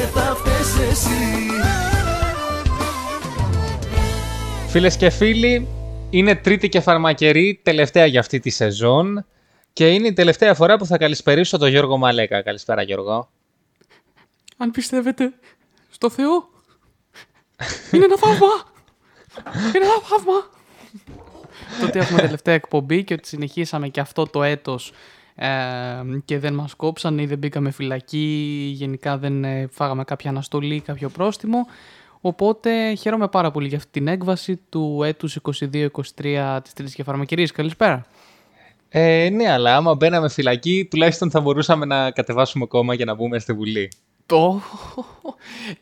και θα φταίς εσύ Φίλες και φίλοι, είναι τρίτη και φαρμακερή, τελευταία για αυτή τη σεζόν και είναι η τελευταία φορά που θα καλησπερίσω τον Γιώργο Μαλέκα. Καλησπέρα Γιώργο. Αν πιστεύετε στο Θεό, είναι ένα θαύμα. Είναι ένα θαύμα. το ότι έχουμε τελευταία εκπομπή και ότι συνεχίσαμε και αυτό το έτος ε, και δεν μας κόψαν ή δεν μπήκαμε φυλακή, γενικά δεν ε, φάγαμε κάποια αναστολή ή κάποιο πρόστιμο. Οπότε χαίρομαι πάρα πολύ για αυτή την έκβαση του έτους 22-23 της Τρίτης και Φαρμακερίας. Καλησπέρα. Ε, ναι, αλλά άμα μπαίναμε φυλακή, τουλάχιστον θα μπορούσαμε να κατεβάσουμε κόμμα για να μπούμε στη Βουλή. Το...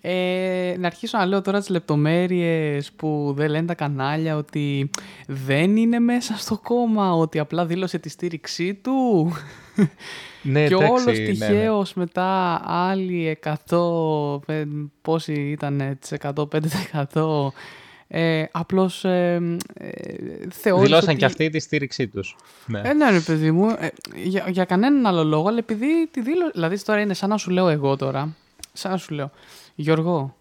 Ε, να αρχίσω να λέω τώρα τις λεπτομέρειες που δεν λένε τα κανάλια ότι δεν είναι μέσα στο κόμμα, ότι απλά δήλωσε τη στήριξή του. Ναι, και εντάξει, όλος ναι, ναι. τυχαίως μετά άλλοι 100, ε, πόσοι ήταν, τις 105% ε, απλώς ε, ε, θεώρησε Δηλώσαν ότι... και αυτοί τη στήριξή τους. Ναι. Ε, ναι, ρε παιδί μου, ε, για, για κανέναν άλλο λόγο, αλλά επειδή τη δήλω. Δηλαδή τώρα είναι σαν να σου λέω εγώ τώρα, σαν να σου λέω, Γιώργο,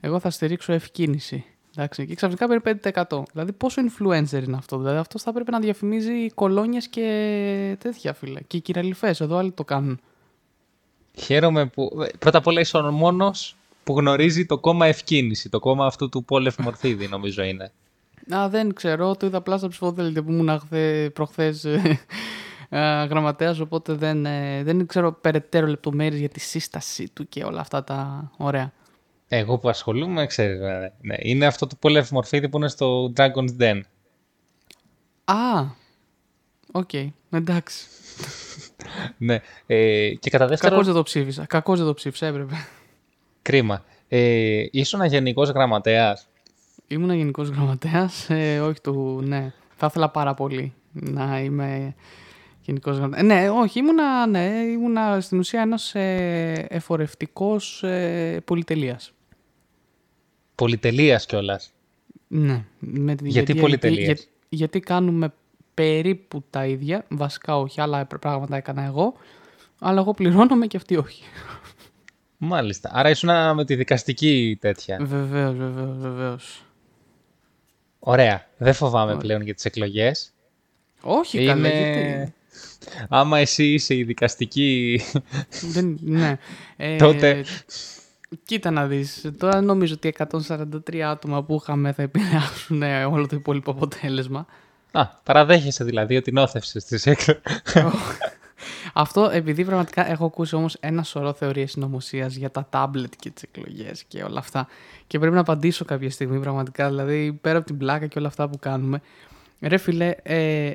εγώ θα στηρίξω ευκίνηση. Εντάξει, και ξαφνικά παίρνει 5%. Δηλαδή, πόσο influencer είναι αυτό; Δηλαδή, αυτός θα πρέπει να διαφημίζει κολόνιες και τέτοια φίλε. Και οι κυραλιφές, εδώ άλλοι το κάνουν. Χαίρομαι που. Πρώτα απ' όλα είσαι ο μόνος που γνωρίζει το κόμμα Ευκίνηση. Το κόμμα αυτού του Πόλεφ Μορθίδη, νομίζω είναι. Α, δεν ξέρω, το είδα απλά στα ψηφοδέλτια που ήμουν προχθές γραμματέας, οπότε δεν, ε, δεν ξέρω περαιτέρω λεπτομέρειες για τη σύσταση του και όλα αυτά τα ωραία. Εγώ που ασχολούμαι, ξέρεις, ναι, ναι. είναι αυτό το Πόλεφ Μορθίδη που είναι στο Dragon's Den. Α, οκ, εντάξει. ναι. Ε, και κατά δεύτερον, Κακώς δεν το ψήφισα. Κακώς δεν το ψήφισα, έπρεπε. Κρίμα. Ε, ήσουν γενικός γραμματέας; Ήμουν γενικός γραμματέας, ε, όχι του, ναι. Θα ήθελα πάρα πολύ να είμαι γενικός γραμματέας. Ναι, όχι, ήμουνα, ναι, ήμουνα στην ουσία ένας ε, εφορευτικός ε, πολυτελείας. Πολυτελείας κιόλας; Ναι. Με την, Γιατί πολυτελείας; για- γιατί κάνουμε περίπου τα ίδια, βασικά όχι, άλλα πράγματα έκανα εγώ, αλλά εγώ πληρώνομαι και αυτοί όχι. Μάλιστα. Άρα ήσουν με τη δικαστική τέτοια. Βεβαίως, βεβαίως, βεβαίως. Ωραία. Δεν φοβάμαι πλέον για τις εκλογές. Όχι καλά, γιατί; Άμα εσύ είσαι η δικαστική... Δεν, ναι. Ε, Τότε- Κοίτα να δεις. Τώρα νομίζω ότι 143 άτομα που είχαμε θα επηρεάσουν ε, όλο το υπόλοιπο αποτέλεσμα. Α, παραδέχεσαι δηλαδή ότι νόθευσες τις εκλογές. Αυτό επειδή πραγματικά έχω ακούσει όμως ένα σωρό θεωρίες συνωμοσίας για τα τάμπλετ και τις εκλογές και όλα αυτά. Και πρέπει να απαντήσω κάποια στιγμή πραγματικά. Δηλαδή πέρα από την πλάκα και όλα αυτά που κάνουμε. Ρε φίλε, ε,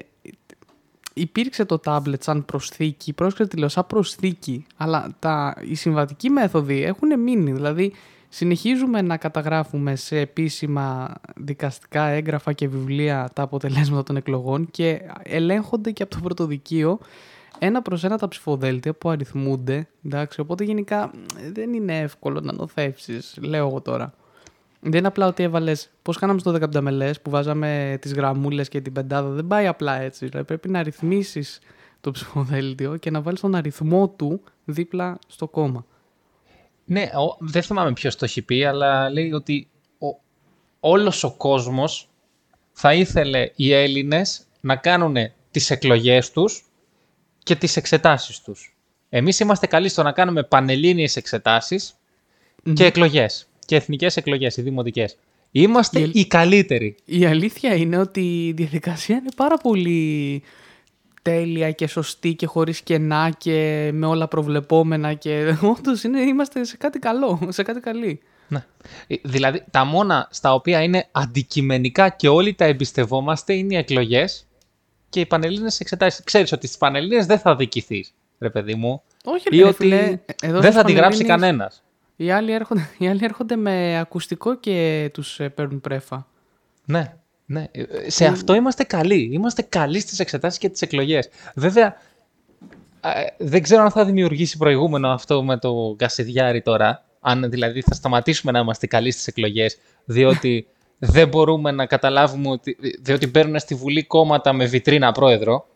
υπήρξε το τάμπλετ σαν προσθήκη, πρόσεξε τι λέω, σαν προσθήκη, αλλά τα, οι συμβατικοί μέθοδοι έχουν μείνει. Δηλαδή, συνεχίζουμε να καταγράφουμε σε επίσημα δικαστικά έγγραφα και βιβλία τα αποτελέσματα των εκλογών και ελέγχονται και από το πρωτοδικείο ένα προς ένα τα ψηφοδέλτια που αριθμούνται, εντάξει, οπότε γενικά ε, δεν είναι εύκολο να νοθεύσεις, λέω εγώ τώρα. Δεν είναι απλά ότι έβαλες. Πώς κάναμε στο 10 μελέ που βάζαμε τις γραμμούλες και την πεντάδα. Δεν πάει απλά έτσι. Δηλαδή πρέπει να ρυθμίσεις το ψηφοδέλτιο και να βάλεις τον αριθμό του δίπλα στο κόμμα. Ναι, ο- δεν θυμάμαι ποιος το έχει πει, αλλά λέει ότι ο, όλος ο κόσμος θα ήθελε οι Έλληνες να κάνουν τις εκλογές τους και τις εξετάσεις τους. Εμείς είμαστε καλοί στο να κάνουμε πανελλήνιες εξετάσεις και εκλογές. Και εθνικές εκλογές, οι δημοτικές. Είμαστε Η ελ- οι καλύτεροι. Η αλήθεια είναι ότι η διαδικασία είναι πάρα πολύ τέλεια και σωστή και χωρίς κενά και με όλα προβλεπόμενα και όντως είναι, είμαστε σε κάτι καλό, σε κάτι καλή. Ναι. Ε, Δηλαδή, τα μόνα στα οποία είναι αντικειμενικά και όλοι τα εμπιστευόμαστε είναι οι εκλογές και οι πανελλήνιες εξετάσεις. Ξέρεις ότι στις πανελλήνιες δεν θα δικηθείς, ρε παιδί μου. Όχι, Ή ρε ότι φίλε, εδώ δεν στις θα τη γράψει Πανελλήνιες- κανένας. Οι άλλοι, έρχονται, οι άλλοι έρχονται με ακουστικό και τους ε, παίρνουν πρέφα. Ναι, ναι. Ε, Σε αυτό είμαστε καλοί. Είμαστε καλοί στις εξετάσεις και τις εκλογές. Βέβαια, ε, δεν ξέρω αν θα δημιουργήσει προηγούμενο αυτό με το Κασιδιάρη τώρα. Αν δηλαδή θα σταματήσουμε να είμαστε καλοί στις εκλογές, διότι δεν μπορούμε να καταλάβουμε ότι... διότι παίρνουν στη Βουλή κόμματα με βιτρίνα πρόεδρο.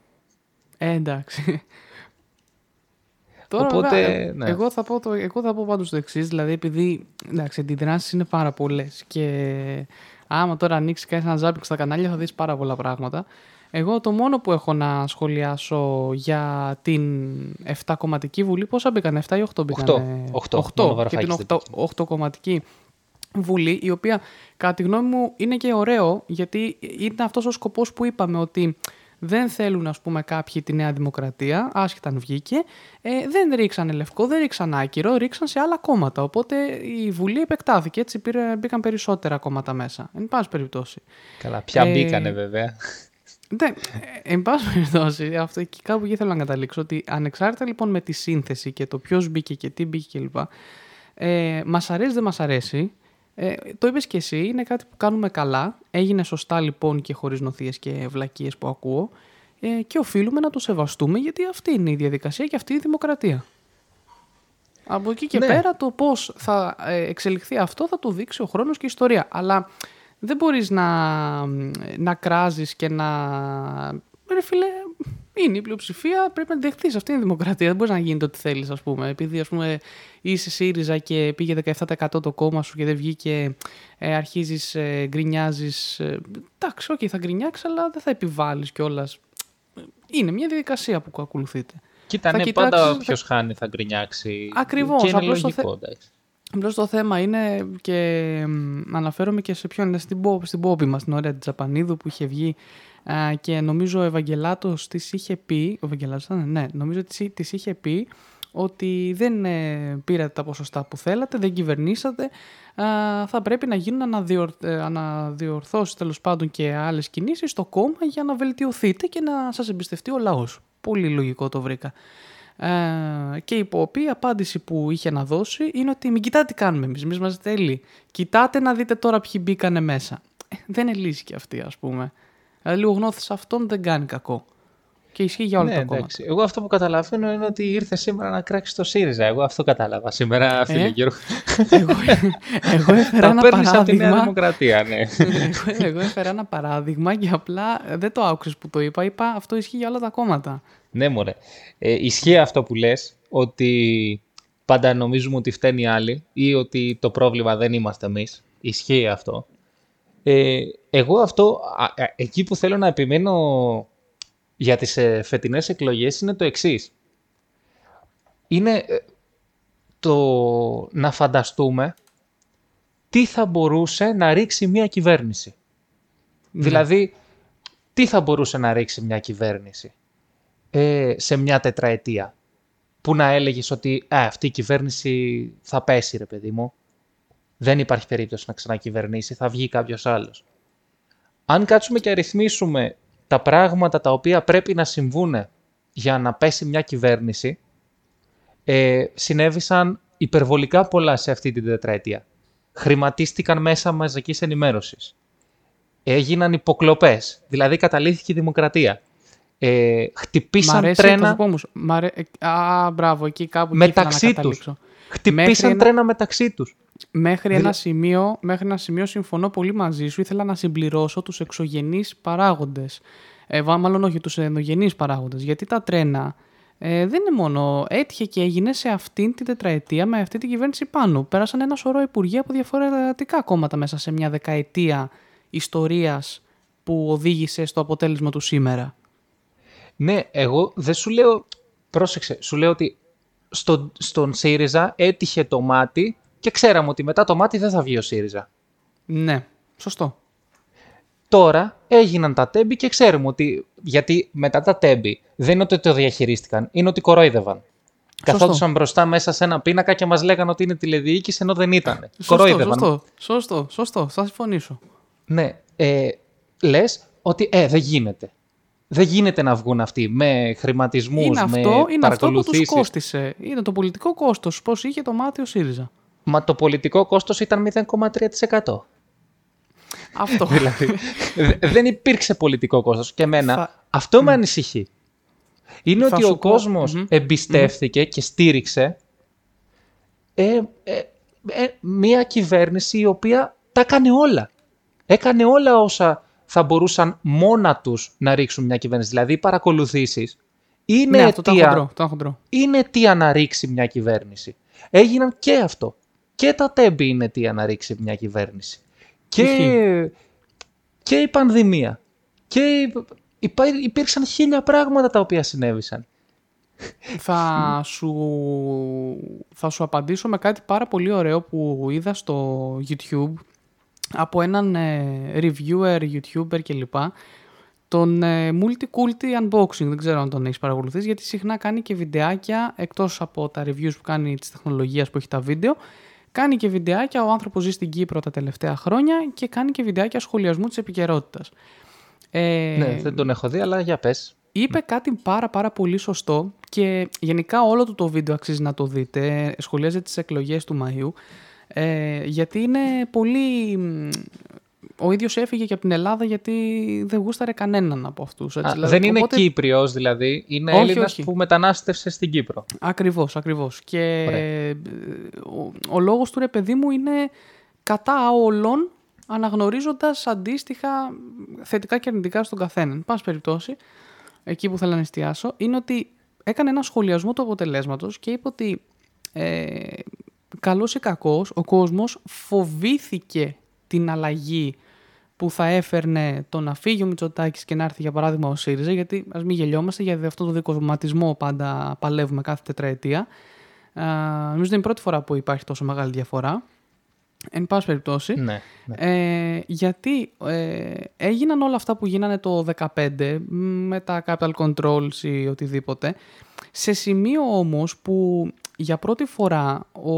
Ε, εντάξει. Τώρα, Οπότε, βέβαια, ναι. εγώ, θα πω το, εγώ θα πω πάντως το εξής, δηλαδή επειδή εντάξει, αντιδράσεις είναι πάρα πολλές και άμα τώρα ανοίξει κάνει ένα ζάπινγκ στα κανάλια θα δεις πάρα πολλά πράγματα. Εγώ το μόνο που έχω να σχολιάσω για την 7 κομματική βουλή, πόσα μπήκαν, 7 ή 8 μπήκαν. Οκτώ. Οκτώ. Μόνο και την Βαρουφάκης 8, δεν 8 κομματική βουλή, η οποία κατά τη γνώμη μου είναι και ωραίο, γιατί είναι αυτός ο σκοπός που είπαμε ότι δεν θέλουν ας πούμε κάποιοι τη Νέα Δημοκρατία, άσχετα αν βγήκε, ε, δεν ρίξανε λευκό, δεν ρίξαν άκυρο, ρίξαν σε άλλα κόμματα. Οπότε η Βουλή επεκτάθηκε, έτσι πήρε, μπήκαν περισσότερα κόμματα μέσα. Εν πάση περιπτώσει. Καλά, πια Ε, μπήκανε βέβαια. Ναι, ε, εν πάση περιπτώσει, αυτό εκεί κάπου εκεί θέλω να καταλήξω, ότι ανεξάρτητα λοιπόν με τη σύνθεση και το ποιος μπήκε και τι μπήκε κλπ. Ε, μας αρέσει δεν μας αρέσει, ε, το είπες και εσύ, είναι κάτι που κάνουμε καλά, έγινε σωστά λοιπόν και χωρίς νοθείες και βλακίες που ακούω ε, και οφείλουμε να το σεβαστούμε γιατί αυτή είναι η διαδικασία και αυτή η δημοκρατία. Από εκεί και Ναι. πέρα το πώς θα ε, εξελιχθεί αυτό θα το δείξει ο χρόνος και η ιστορία. Αλλά δεν μπορείς να, να κράζεις και να... Ρε φίλε, είναι η πλειοψηφία, πρέπει να τη δεχτείς. Αυτή είναι η δημοκρατία. Δεν μπορείς να γίνεται ό,τι θέλεις, ας πούμε. Επειδή, ας πούμε, είσαι ΣΥΡΙΖΑ και πήγε 17% το κόμμα σου και δεν βγήκε, ε, αρχίζεις, ε, γκρινιάζεις. Ε, εντάξει, οκ, θα γκρινιάξεις, αλλά δεν θα επιβάλλεις κιόλας. Είναι μια διαδικασία που ακολουθείτε. Κοίτα, θα ναι, κοιτάξεις- πάντα θα- όποιος χάνει θα γκρινιάξει. Ακριβώς, Και είναι απλώς το λογικό, θε- εντάξει. Απλώς το θέμα είναι και μ, αναφέρομαι και σε ποιον είναι στην, Πο- στην Πόπη μας, την ωραία Τσαπανίδου που είχε βγει α, και νομίζω ο Ευαγγελάτος της είχε πει, ο Ευαγγελάτος ήταν, ναι, νομίζω της, της είχε πει ότι δεν ε, πήρατε τα ποσοστά που θέλατε, δεν κυβερνήσατε, α, θα πρέπει να γίνουν αναδιορ, ε, αναδιορθώσεις τέλος πάντων και άλλες κινήσεις στο κόμμα για να βελτιωθείτε και να σας εμπιστευτεί ο λαός. Πολύ λογικό το βρήκα. Ε, και η οποία η απάντηση που είχε να δώσει είναι ότι μην κοιτάτε τι κάνουμε εμείς, εμείς είμαστε τέλειοι. Κοιτάτε να δείτε τώρα ποιοι μπήκανε μέσα. Ε, δεν είναι λύση και αυτή ας πούμε. Δηλαδή λίγο γνώθης αυτόν δεν κάνει κακό. Και ισχύει για όλα Ναι, τα κόμματα. εντάξει. Εγώ αυτό που καταλαβαίνω είναι ότι ήρθε σήμερα να κράξει το ΣΥΡΙΖΑ. Εγώ αυτό κατάλαβα σήμερα, φίλε Ε, Γιώργο. εγώ, εγώ έφερα Τα ένα παίρνεις από τη Νέα παράδειγμα. Δημοκρατία, ναι. εγώ, εγώ έφερα ένα παράδειγμα και απλά ε, δεν το άκουσες που το είπα. Είπα αυτό ισχύει για όλα τα κόμματα. ναι, μωρέ. Ε, ισχύει αυτό που λες, ότι πάντα νομίζουμε ότι φταίνει οι άλλοι ή ότι το πρόβλημα δεν είμαστε εμείς. Ισχύει αυτό. Ε, εγώ αυτό, α, α, εκεί που θέλω να επιμένω για τις ε, φετινές εκλογές είναι το εξής. Είναι ε, το να φανταστούμε τι θα μπορούσε να ρίξει μια κυβέρνηση. Δηλαδή, τι θα μπορούσε να ρίξει μια κυβέρνηση ε, σε μια τετραετία. Που να έλεγες ότι «Α, αυτή η κυβέρνηση θα πέσει ρε παιδί μου. Δεν υπάρχει περίπτωση να ξανακυβερνήσει, θα βγει κάποιος άλλος. Αν κάτσουμε και αριθμίσουμε τα πράγματα τα οποία πρέπει να συμβούν για να πέσει μια κυβέρνηση, ε, συνέβησαν υπερβολικά πολλά σε αυτή την τετραετία. Χρηματίστηκαν μέσα μαζικής ενημέρωσης. Έγιναν υποκλοπές, δηλαδή καταλήθηκε η δημοκρατία. Ε, Μ' χτυπήσαν αρέσει, θα σου τρένα, πω όμως, μ' αρέ- ε, Α, μπράβο, εκεί κάπου εκεί Μεταξύ ήθελα να τους. καταλήξω. χτυπήσαν μέχρι ένα- τρένα μεταξύ τους. Μέχρι, Δηλα- ένα σημείο, μέχρι ένα σημείο συμφωνώ πολύ μαζί σου. Ήθελα να συμπληρώσω τους εξωγενείς παράγοντες. Ε, βα- μάλλον όχι, τους ενδογενείς παράγοντες. Γιατί τα τρένα ε, δεν είναι μόνο... Έτυχε και έγινε σε αυτήν την τετραετία με αυτή την κυβέρνηση πάνω. Πέρασαν ένα σωρό υπουργεία από διαφορετικά κόμματα μέσα σε μια δεκαετία ιστορίας που οδήγησε στο αποτέλεσμα του σήμερα. Ναι, εγώ δεν σου λέω. Πρόσεξε, σου λέω ότι στο, στον ΣΥΡΙΖΑ έτυχε το μάτι και ξέραμε ότι μετά το μάτι δεν θα βγει ο ΣΥΡΙΖΑ. Ναι, σωστό. Τώρα έγιναν τα τέμπη και ξέρουμε ότι. Γιατί μετά τα τέμπη δεν είναι ότι το διαχειρίστηκαν, είναι ότι κορόιδευαν. Καθόντουσαν μπροστά μέσα σε ένα πίνακα και μας λέγανε ότι είναι τηλεδιοίκηση ενώ δεν ήταν. Σωστό, κορόιδευαν. σωστό, σωστό, σωστό, θα συμφωνήσω. Ναι. Ε, Λες ότι ε, δεν γίνεται. Δεν γίνεται να βγουν αυτοί με χρηματισμούς, Είναι με αυτό, είναι αυτό που τους παρακολουθήσεις. κόστισε. Είναι το πολιτικό κόστος, πώς είχε το μάτι ο ΣΥΡΙΖΑ. Μα το πολιτικό κόστος ήταν 0,3%. Αυτό. δηλαδή, δε- δεν υπήρξε πολιτικό κόστος. Και εμένα Θα- αυτό με ανησυχεί. Είναι Θα ότι σου ο πω- κόσμος Μμμ. εμπιστεύθηκε και στήριξε ε, ε, ε, μια κυβέρνηση η οποία τα έκανε όλα. Έκανε όλα όσα θα μπορούσαν μόνα τους να ρίξουν μια κυβέρνηση. Δηλαδή οι παρακολουθήσεις είναι, ναι, αυτό το αιτία, χοντρό, το χοντρό. είναι αιτία να ρίξει μια κυβέρνηση. Έγιναν και αυτό. Και τα τέμπη είναι αιτία να ρίξει μια κυβέρνηση. Και, Ισχύει. και η πανδημία. Και υπά- υπήρξαν χίλια πράγματα τα οποία συνέβησαν. θα, σου, θα σου απαντήσω με κάτι πάρα πολύ ωραίο που είδα στο YouTube από έναν ε, reviewer, YouTuber κλπ. Τον ε, Multiculti Unboxing, δεν ξέρω αν τον έχεις παρακολουθήσει, γιατί συχνά κάνει και βιντεάκια, εκτός από τα reviews που κάνει της τεχνολογίας που έχει τα βίντεο, κάνει και βιντεάκια, ο άνθρωπος ζει στην Κύπρο τα τελευταία χρόνια και κάνει και βιντεάκια σχολιασμού της επικαιρότητας. Ε, Ναι, δεν τον έχω δει, αλλά για πες. είπε κάτι πάρα πάρα πολύ σωστό και γενικά όλο του το βίντεο αξίζει να το δείτε. Σχολιάζει τις εκλογές του Μαΐου. Ε, γιατί είναι πολύ... μ, Ο ίδιος έφυγε και από την Ελλάδα γιατί δεν γούσταρε κανέναν από αυτούς. Έτσι, Α, δηλαδή, δεν είναι οπότε- Κύπριος δηλαδή, είναι Όχι, Έλληνας όχι. που μετανάστευσε στην Κύπρο. Ακριβώς, ακριβώς. Και Ωραία. ε, ο, ο λόγος του ρε παιδί μου είναι κατά όλων αναγνωρίζοντας αντίστοιχα θετικά και αρνητικά στον καθένα. Εν πάση περιπτώσει, εκεί που θέλω να εστιάσω, είναι ότι έκανε ένα σχολιασμό του αποτελέσματος και είπε ότι ε, καλός ή κακός, ο κόσμος φοβήθηκε την αλλαγή που θα έφερνε το να φύγει ο Μητσοτάκης και να έρθει για παράδειγμα ο ΣΥΡΙΖΑ, γιατί ας μην γελιόμαστε, γιατί αυτό το δικοματισμό πάντα παλεύουμε κάθε τετραετία. Α, νομίζω ότι είναι η πρώτη φορά που υπάρχει τόσο μεγάλη διαφορά. Εν πάση περιπτώσει. Ναι, ναι. Ε, γιατί ε, έγιναν όλα αυτά που γίνανε το 2015 με τα capital controls ή οτιδήποτε σε σημείο όμως που για πρώτη φορά ο,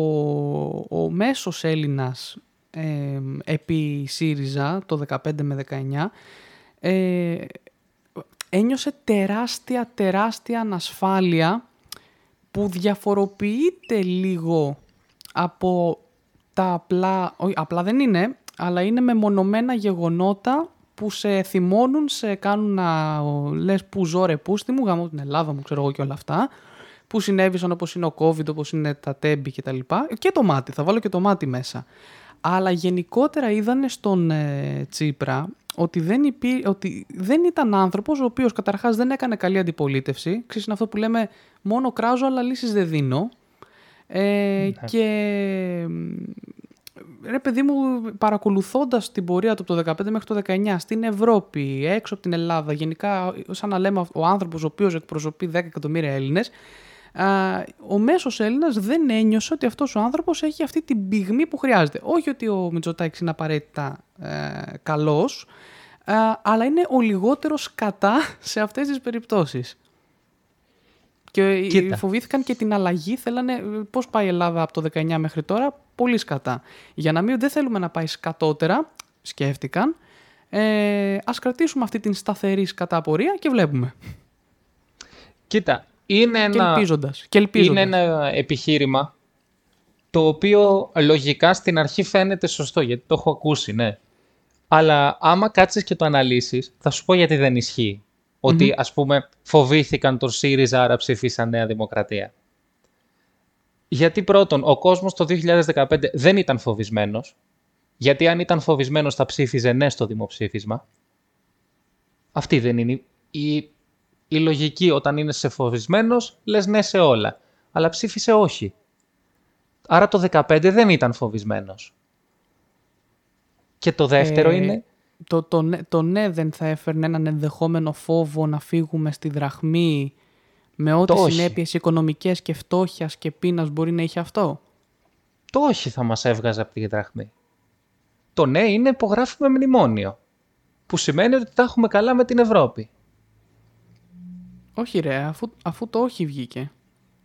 ο μέσος Έλληνας ε, επί ΣΥΡΙΖΑ το 15 με 19 ε, ένιωσε τεράστια τεράστια ανασφάλεια που διαφοροποιείται λίγο από τα απλά, όχι απλά δεν είναι, αλλά είναι μεμονωμένα γεγονότα που σε θυμώνουν, σε κάνουν να λες που ζω ρε πούστη μου, γάμω την Ελλάδα μου, ξέρω εγώ και όλα αυτά, που συνέβησαν όπως είναι ο COVID, όπως είναι τα τέμπη και τα λοιπά, και το μάτι, θα βάλω και το μάτι μέσα. Αλλά γενικότερα είδανε στον ε, Τσίπρα ότι δεν, υπή, ότι δεν ήταν άνθρωπος ο οποίος καταρχάς δεν έκανε καλή αντιπολίτευση. Ξέρεις, είναι αυτό που λέμε μόνο κράζω αλλά λύσεις δεν δίνω. Ε, Και μ, ρε παιδί μου παρακολουθώντας την πορεία του από το 15 μέχρι το 19 στην Ευρώπη, έξω από την Ελλάδα, γενικά σαν να λέμε ο άνθρωπος ο οποίος εκπροσωπεί 10 εκατομμύρια Έλληνες, α, ο μέσος Έλληνας δεν ένιωσε ότι αυτός ο άνθρωπος έχει αυτή την πυγμή που χρειάζεται. Όχι ότι ο Μητσοτάκης είναι απαραίτητα ε, καλός, α, αλλά είναι ο λιγότερος κατά σε αυτές τις περιπτώσεις. Και Κοίτα. φοβήθηκαν και την αλλαγή. Θέλανε πώς πάει η Ελλάδα από το 19 μέχρι τώρα, πολύς σκατά. Για να μην δεν θέλουμε να πάει σκατότερα, σκέφτηκαν. Ε, ας κρατήσουμε αυτή την σταθερή σκατά πορεία και βλέπουμε. Κοίτα, είναι Και ένα, ελπίζοντας. Και ελπίζοντας. είναι ένα επιχείρημα το οποίο λογικά στην αρχή φαίνεται σωστό, γιατί το έχω ακούσει, ναι. Αλλά άμα κάτσεις και το αναλύσεις, θα σου πω γιατί δεν ισχύει. Ότι, ας πούμε, φοβήθηκαν τον ΣΥΡΙΖΑ, άρα ψήφισαν Νέα Δημοκρατία. Γιατί πρώτον, ο κόσμος το 2015 δεν ήταν φοβισμένος. Γιατί αν ήταν φοβισμένος θα ψήφιζε ναι στο δημοψήφισμα. Αυτή δεν είναι η, η λογική. Όταν είναι σε φοβισμένος, λες ναι σε όλα. Αλλά ψήφισε όχι. Άρα το 15 δεν ήταν φοβισμένος. Και το δεύτερο Ε, είναι... Το, το, ναι- το ναι δεν θα έφερνε έναν ενδεχόμενο φόβο να φύγουμε στη δραχμή με ό,τι Το όχι. συνέπειες οικονομικές και φτώχειας και πείνας μπορεί να έχει αυτό. Το όχι θα μας έβγαζε από τη δραχμή. Το ναι είναι υπογράφουμε μνημόνιο. Που σημαίνει ότι τα έχουμε καλά με την Ευρώπη. Όχι ρε, αφού, αφού το όχι βγήκε.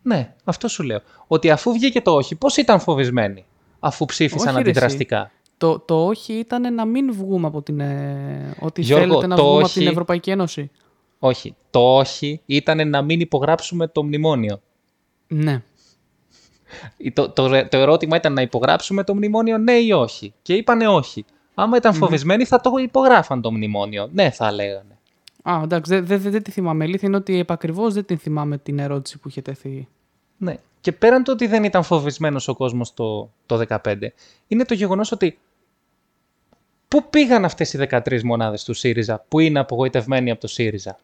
Ναι, αυτό σου λέω. Ότι αφού βγήκε το όχι, πώς ήταν φοβισμένοι. Αφού ψήφισαν Όχι, ρε, εσύ. αντιδραστικά. Το, το όχι ήταν να μην βγούμε από την... ε, ότι Γιώργο, θέλετε να το βγούμε από όχι- την Ευρωπαϊκή Ένωση. Όχι. Το όχι ήταν να μην υπογράψουμε το μνημόνιο. Ναι. Το, το, το ερώτημα ήταν να υπογράψουμε το μνημόνιο ναι ή όχι. Και είπανε όχι. Άμα ήταν φοβισμένοι θα το υπογράφαν το μνημόνιο. Ναι, θα λέγανε. Α, εντάξει, δεν δε, δε, δεν τη θυμάμαι. Η αλήθεια είναι ότι επακριβώς δεν την θυμάμαι την ερώτηση που είχε τεθεί. Ναι. Και πέραν το ότι δεν ήταν φοβισμένος ο κόσμος το, το 15, είναι το γεγονός ότι πού πήγαν αυτές οι 13 μονάδες του ΣΥΡΙΖΑ που είναι απογοητευμένοι από το ΣΥΡΙΖΑ;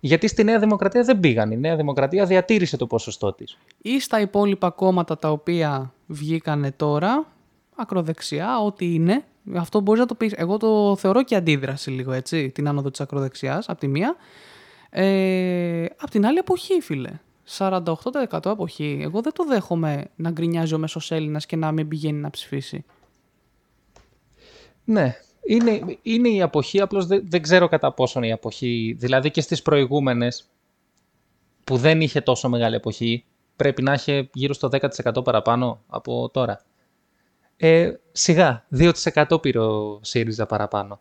Γιατί στη Νέα Δημοκρατία δεν πήγαν. Η Νέα Δημοκρατία διατήρησε το ποσοστό της. Ή στα υπόλοιπα κόμματα τα οποία βγήκανε τώρα, ακροδεξιά, ό,τι είναι. Αυτό μπορείς να το πεις. Εγώ το θεωρώ και αντίδραση λίγο έτσι, την άνοδο της ακροδεξιάς, από τη μία. Ε, απ' την άλλη, αποχή, φίλε. 48% αποχή. Εγώ δεν το δέχομαι να γκρινιάζει ο μέσος Έλληνας και να μην πηγαίνει να ψηφίσει. Ναι, είναι, είναι η αποχή, απλώς δεν, δεν ξέρω κατά πόσον η αποχή, δηλαδή και στις προηγούμενες που δεν είχε τόσο μεγάλη αποχή, πρέπει να είχε γύρω στο 10% παραπάνω από τώρα. Ε, σιγά, 2% πήρε ο ΣΥΡΙΖΑ παραπάνω.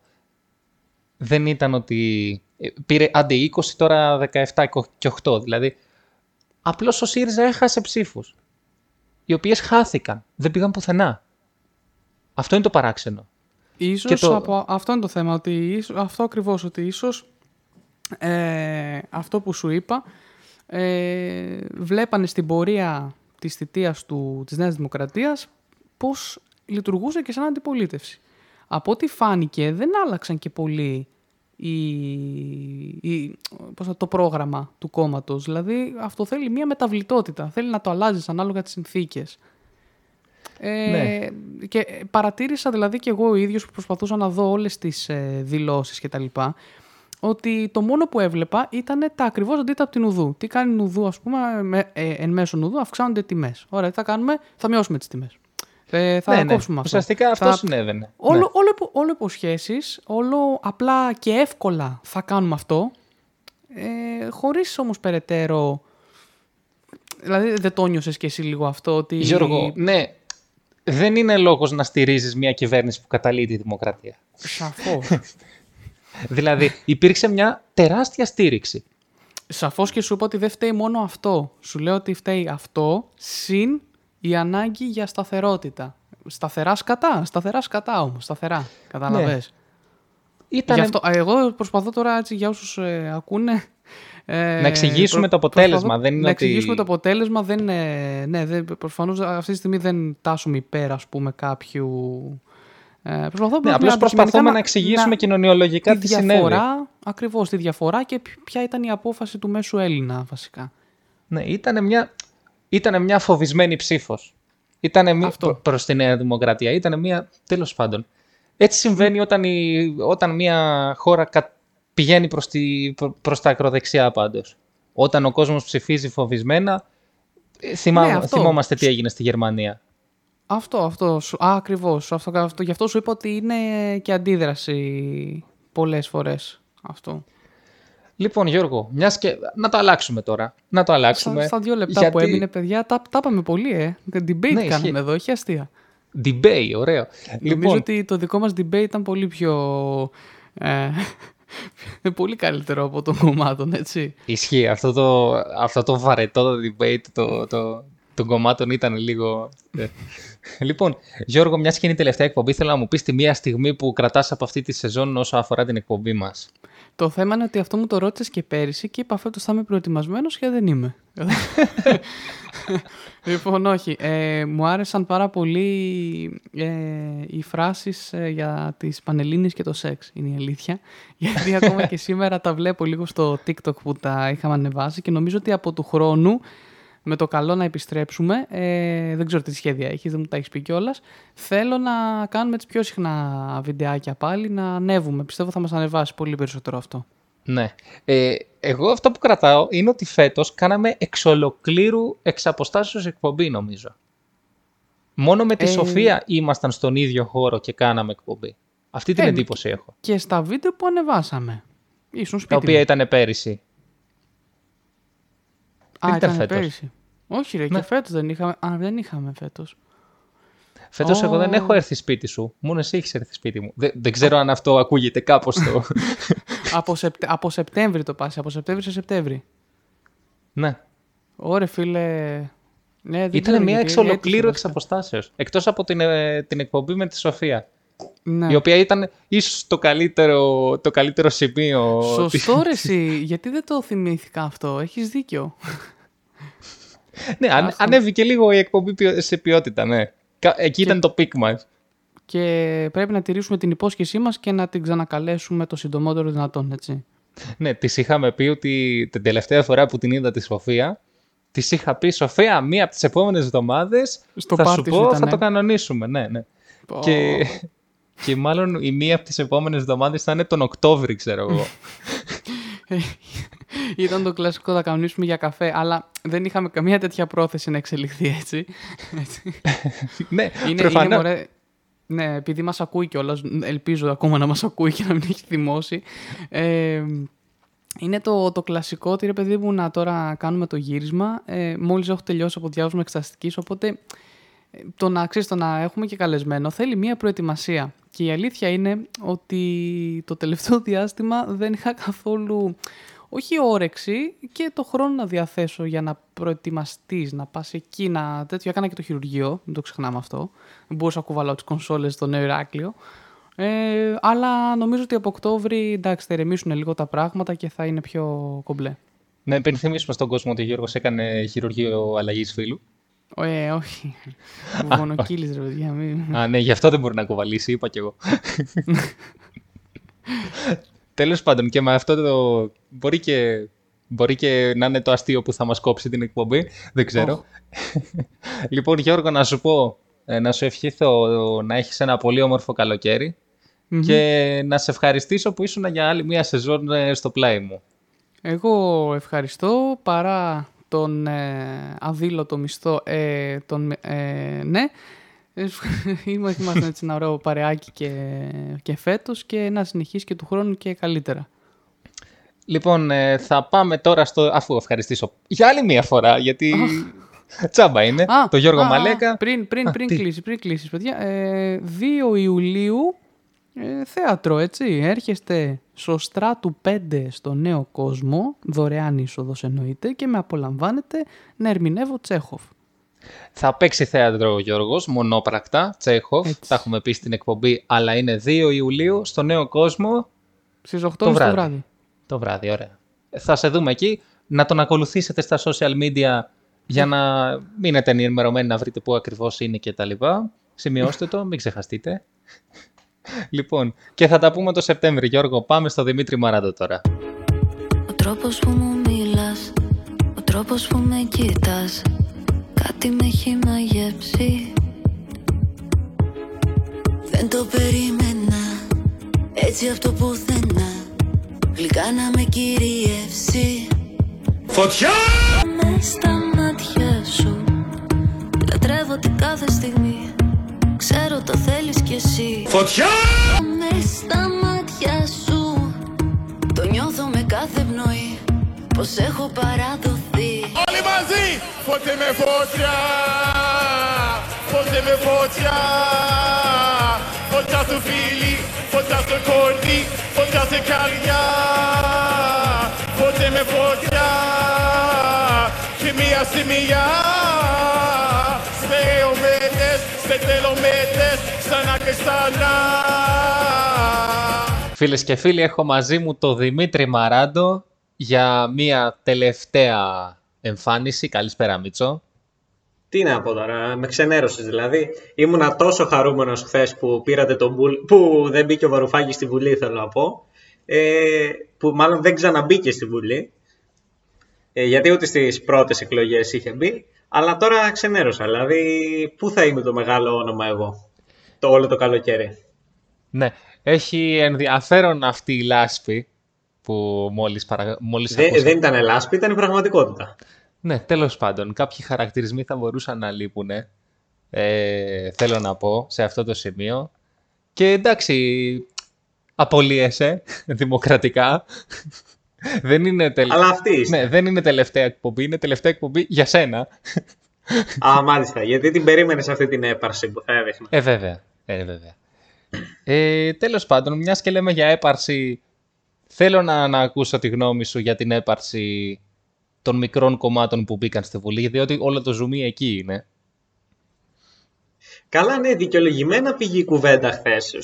Δεν ήταν ότι ε, πήρε άντε 20, τώρα 17 και 8. Δηλαδή, απλώς ο ΣΥΡΙΖΑ έχασε ψήφους, οι οποίες χάθηκαν, δεν πήγαν πουθενά. Αυτό είναι το παράξενο. Ίσως το... από... αυτό είναι το θέμα, ότι αυτό ακριβώς, ότι ίσως ε, αυτό που σου είπα, ε, βλέπανε στην πορεία της θητείας του, της Νέας Δημοκρατίας πώς λειτουργούσε και σαν αντιπολίτευση. Από ό,τι φάνηκε δεν άλλαξαν και πολύ η, η, πώς το πρόγραμμα του κόμματος. Δηλαδή αυτό θέλει μια μεταβλητότητα, θέλει να το αλλάζεις ανάλογα τις συνθήκες. Ε, ναι. Και παρατήρησα δηλαδή και εγώ ο ίδιος που προσπαθούσα να δω όλες τις ε, δηλώσεις και τα λοιπά, ότι το μόνο που έβλεπα ήταν τα ακριβώς αντίθετα από την Ουδού. Τι κάνει η Ουδού, ας πούμε, με, ε, εν μέσω Ουδού αυξάνονται τιμές. Ωραία, τι θα κάνουμε, θα μειώσουμε τις τιμές. Ε, θα ναι, ναι. κόψουμε ναι. αυτό. Ουσιαστικά αυτό θα... συνέβαινε. Όλο, ναι. όλο, όλο υποσχέσεις, όλο απλά και εύκολα θα κάνουμε αυτό, ε, χωρίς όμως περαιτέρω... Δηλαδή δεν το νιώσες και εσύ λίγο αυτό ότι... Γιώργο, ναι, δεν είναι λόγος να στηρίζεις μια κυβέρνηση που καταλύει τη δημοκρατία. Σαφώς. δηλαδή, υπήρξε μια τεράστια στήριξη. Σαφώς και σου είπα ότι δεν φταίει μόνο αυτό. Σου λέω ότι φταίει αυτό, συν η ανάγκη για σταθερότητα. Σταθερά σκατά, σταθερά σκατά όμως, σταθερά, κατάλαβες; Ναι. Ήτανε... αυτό, εγώ προσπαθώ τώρα έτσι για όσους ε, ακούνε ε, να εξηγήσουμε το αποτέλεσμα. Δεν είναι να εξηγήσουμε το αποτέλεσμα. Δεν είναι, ναι, δεν, προφανώς αυτή τη στιγμή δεν τάσουμε υπέρ ας πούμε, κάποιου. Ε, προσπαθώ ναι, απλώς προσπαθούμε να, εξηγήσουμε να, κοινωνιολογικά τι συνέβη. Ακριβώς τη διαφορά και ποια ήταν η απόφαση του μέσου Έλληνα βασικά. Ναι, ήταν μια, ήτανε μια φοβισμένη ψήφος. Ήταν μια, προς τη Νέα Δημοκρατία. Ήταν μια, τέλος πάντων. Έτσι συμβαίνει όταν, η, όταν μια χώρα πηγαίνει προς, τη, προς τα ακροδεξιά πάντως. Όταν ο κόσμος ψηφίζει φοβισμένα, ε, θυμά, ναι, θυμόμαστε τι έγινε στη Γερμανία. Αυτό, αυτό. Α, ακριβώς. Αυτό, αυτό, γι' αυτό σου είπα ότι είναι και αντίδραση πολλές φορές αυτό. Λοιπόν, Γιώργο, μιας και... να το αλλάξουμε τώρα. Να το αλλάξουμε. Στα, δύο λεπτά που έμεινε, παιδιά, τα, τα είπαμε πολύ, ε. Debate ναι, κάνουμε εδώ, έχει αστεία. Debate, ωραίο. Νομίζω λοιπόν... ότι το δικό μας debate ήταν πολύ πιο... Ε, είναι πολύ καλύτερο από των κομμάτων, έτσι. Ισχύει. Αυτό το, αυτό το βαρετό το debate το, το, των κομμάτων ήταν λίγο... Ε. λοιπόν, Γιώργο, μιας και είναι η τελευταία εκπομπή, θέλω να μου πεις τη μία στιγμή που κρατάς από αυτή τη σεζόν όσο αφορά την εκπομπή μας. Το θέμα είναι ότι αυτό μου το ρώτησες και πέρυσι και είπα φέτος θα είμαι προετοιμασμένος και δεν είμαι. λοιπόν, όχι. Ε, μου άρεσαν πάρα πολύ ε, οι φράσεις ε, για τις πανελλήνιες και το σεξ, είναι η αλήθεια. Γιατί ακόμα και σήμερα τα βλέπω λίγο στο TikTok που τα είχαμε ανεβάσει και νομίζω ότι από του χρόνου με το καλό να επιστρέψουμε. Ε, δεν ξέρω τι σχέδια έχεις, δεν μου τα έχεις πει κιόλας. Θέλω να κάνουμε έτσι πιο συχνά βιντεάκια πάλι, να ανέβουμε. Πιστεύω θα μας ανεβάσει πολύ περισσότερο αυτό. Ναι. Ε, εγώ αυτό που κρατάω είναι ότι φέτος κάναμε εξ ολοκλήρου εξ εκπομπή, νομίζω. Μόνο με τη ε... Σοφία ήμασταν στον ίδιο χώρο και κάναμε εκπομπή. Αυτή την ε, εντύπωση έχω. Και στα βίντεο που ανεβάσαμε. Ήσουν σπίτι Τα οποία ήταν πέρυσι. Α, ήταν, ήταν πέρυσι. Όχι ρε, ναι. και φέτος δεν είχαμε. Α, δεν είχαμε φέτος. Φέτος εγώ δεν έχω έρθει σπίτι σου. Μόνο εσύ έχεις έρθει σπίτι μου. Δεν, δεν ξέρω αν αυτό ακούγεται κάπως το... από, Σεπτε... από Σεπτέμβρη το πας, από Σεπτέμβρη σε Σεπτέμβρη. Ναι. Ωραία φίλε. Ναι, Ήταν μια εξ ολοκλήρου εξ αποστάσεως. Εκτός από την, ε, την εκπομπή με τη Σοφία. Ναι. Η οποία ήταν ίσως το καλύτερο, το καλύτερο σημείο. Σωστό ρε εσύ, γιατί δεν το θυμήθηκα αυτό, έχεις δίκιο. ναι, αν, ανέβηκε λίγο η εκπομπή σε ποιότητα, ναι. Εκεί ήταν το peak μας. Και πρέπει να τηρήσουμε την υπόσχεσή μας και να την ξανακαλέσουμε το συντομότερο δυνατόν, έτσι. Ναι, της είχαμε πει ότι την τελευταία φορά που την είδα τη Σοφία, της είχα πει Σοφία, μία από τις επόμενες εβδομάδες Στο θα σου πάρτι πω, σου ήταν, θα ε. το κανονίσουμε. Ναι, ναι. Πω. Και, και μάλλον η μία από τις επόμενες εβδομάδες θα είναι τον Οκτώβρη, ξέρω εγώ. Ήταν το κλασικό θα κανονίσουμε για καφέ, αλλά δεν είχαμε καμία τέτοια πρόθεση να εξελιχθεί έτσι. Έτσι. ναι, είναι, είναι προφανώς. μωρέ, ναι, επειδή μας ακούει κιόλας, ελπίζω ακόμα να μας ακούει και να μην έχει θυμώσει. Ε, είναι το, το κλασικό ότι ρε παιδί μου να τώρα κάνουμε το γύρισμα. Ε, μόλις έχω τελειώσει από διάβασμα εξεταστικής, οπότε ε, το να, ξέρεις, το να έχουμε και καλεσμένο θέλει μία προετοιμασία. Και η αλήθεια είναι ότι το τελευταίο διάστημα δεν είχα καθόλου, όχι όρεξη και το χρόνο να διαθέσω για να προετοιμαστείς, να πας εκεί, να τέτοιο. Έκανα και το χειρουργείο, μην το ξεχνάμε αυτό. Δεν μπορούσα να κουβαλάω τις κονσόλες στο νέο Ηράκλειο. Ε, αλλά νομίζω ότι από Οκτώβρη εντάξει, θα ηρεμήσουν λίγο τα πράγματα και θα είναι πιο κομπλέ. Να υπενθυμίσουμε στον κόσμο ότι ο Γιώργος έκανε χειρουργείο αλλαγής φίλου. Ε, όχι. Βουβονοκύλης, ρε παιδιά. Μην... Α, ναι, γι' αυτό δεν μπορεί να κουβαλήσει, είπα κι εγώ. Τέλος πάντων, και με αυτό το. Μπορεί και, μπορεί και να είναι το αστείο που θα μας κόψει την εκπομπή. Δεν ξέρω. λοιπόν, Γιώργο, να σου πω, ε, να σου ευχηθώ να έχεις ένα πολύ όμορφο καλοκαίρι και να σε ευχαριστήσω που ήσουν για άλλη μία σεζόν ε, στο πλάι μου. Εγώ ευχαριστώ παρά τον ε, αδήλωτο μισθό, ε, τον, ε, ναι, Ε, Είμα- Είμαστε έτσι ένα ωραίο παρεάκι και, και φέτος και να συνεχίσει και του χρόνου και καλύτερα. Λοιπόν, ε, θα πάμε τώρα στο. αφού ευχαριστήσω για άλλη μία φορά, γιατί. Τσάμπα είναι. το Γιώργο α, α, Μαλέκα. Πριν, πριν, Α, πριν τι; κλείσει, πριν κλείσεις, παιδιά. Ε, 2 Ιουλίου, ε, θέατρο, έτσι. Έρχεστε στο Στράτου 5 στο Νέο Κόσμο, δωρεάν είσοδος εννοείται, και με απολαμβάνετε να ερμηνεύω Τσέχοφ. Θα παίξει θέατρο ο Γιώργος, μονόπρακτα, Τσέχοφ. Έτσι. Τα έχουμε πει στην εκπομπή, αλλά είναι 2 Ιουλίου στο Νέο Κόσμο Στις 8 Το το βράδυ. βράδυ. το βράδυ. Ωραία. Θα σε δούμε εκεί. Να τον ακολουθήσετε στα social media για να μείνετε ενημερωμένοι να βρείτε πού ακριβώς είναι και τα λοιπά. Σημειώστε το, μην ξεχαστείτε. Λοιπόν, και θα τα πούμε το Σεπτέμβρη, Γιώργο. Πάμε στο Δημήτρη Μαράντο τώρα. Ο τρόπος που μου μιλάς Ο τρόπος που με κοίτας Κάτι με έχει μαγεύσει Δεν το περίμενα Έτσι αυτό πουθενά Γλυκά να με κυριεύσει Φωτιά! Με στα το θέλεις κι εσύ Φωτιά! με στα μάτια σου Το νιώθω με κάθε πνοή Πως έχω παραδοθεί Όλοι μαζί! Φωτιά με φωτιά! Φωτιά με φωτιά! Φωτιά στο φίλι, φωτιά στο κορμί, φωτιά σε καρδιά! Φωτιά με φωτιά! Και μία στη μία! Στερεομέτες, σε τελομέτες, ξανά και ξανά! Φίλες και φίλοι, έχω μαζί μου το Δημήτρη Μαράντο για μία τελευταία εμφάνιση. Καλησπέρα, Μίτσο. Τι να πω τώρα, με ξενέρωσες δηλαδή. Ήμουνα τόσο χαρούμενος χθες που πήρατε τον Μπουλ, που δεν μπήκε ο Βαρουφάκης στη Βουλή θέλω να πω. Ε, που μάλλον δεν ξαναμπήκε στη Βουλή. Ε, γιατί ούτε στις πρώτες εκλογές είχε μπει. Αλλά τώρα ξενέρωσα, δηλαδή πού θα είμαι το μεγάλο όνομα εγώ. Το όλο το καλοκαίρι; Ναι, έχει ενδιαφέρον αυτή η λάσπη που μόλις, παρα... μόλις Δε- ακούσαμε. δεν ήταν λάσπη, ήταν η πραγματικότητα. Ναι, τέλος πάντων, κάποιοι χαρακτηρισμοί θα μπορούσαν να λείπουν, ε, θέλω να πω, σε αυτό το σημείο. Και εντάξει, απολύεσαι δημοκρατικά. Δεν, είναι τελε... Αλλά αυτή είστε. ναι, δεν είναι τελευταία εκπομπή, είναι τελευταία εκπομπή για σένα. Α, μάλιστα, γιατί την περίμενες αυτή την έπαρση που θα έδειχνα. Ε, βέβαια. Ε, βέβαια. Ε, τέλος πάντων, μιας και λέμε για έπαρση, θέλω να, να ακούσω τη γνώμη σου για την έπαρση των μικρών κομμάτων που μπήκαν στη Βουλή, διότι όλο το ζουμί εκεί είναι. Καλά, ναι, δικαιολογημένα πήγε η κουβέντα χθες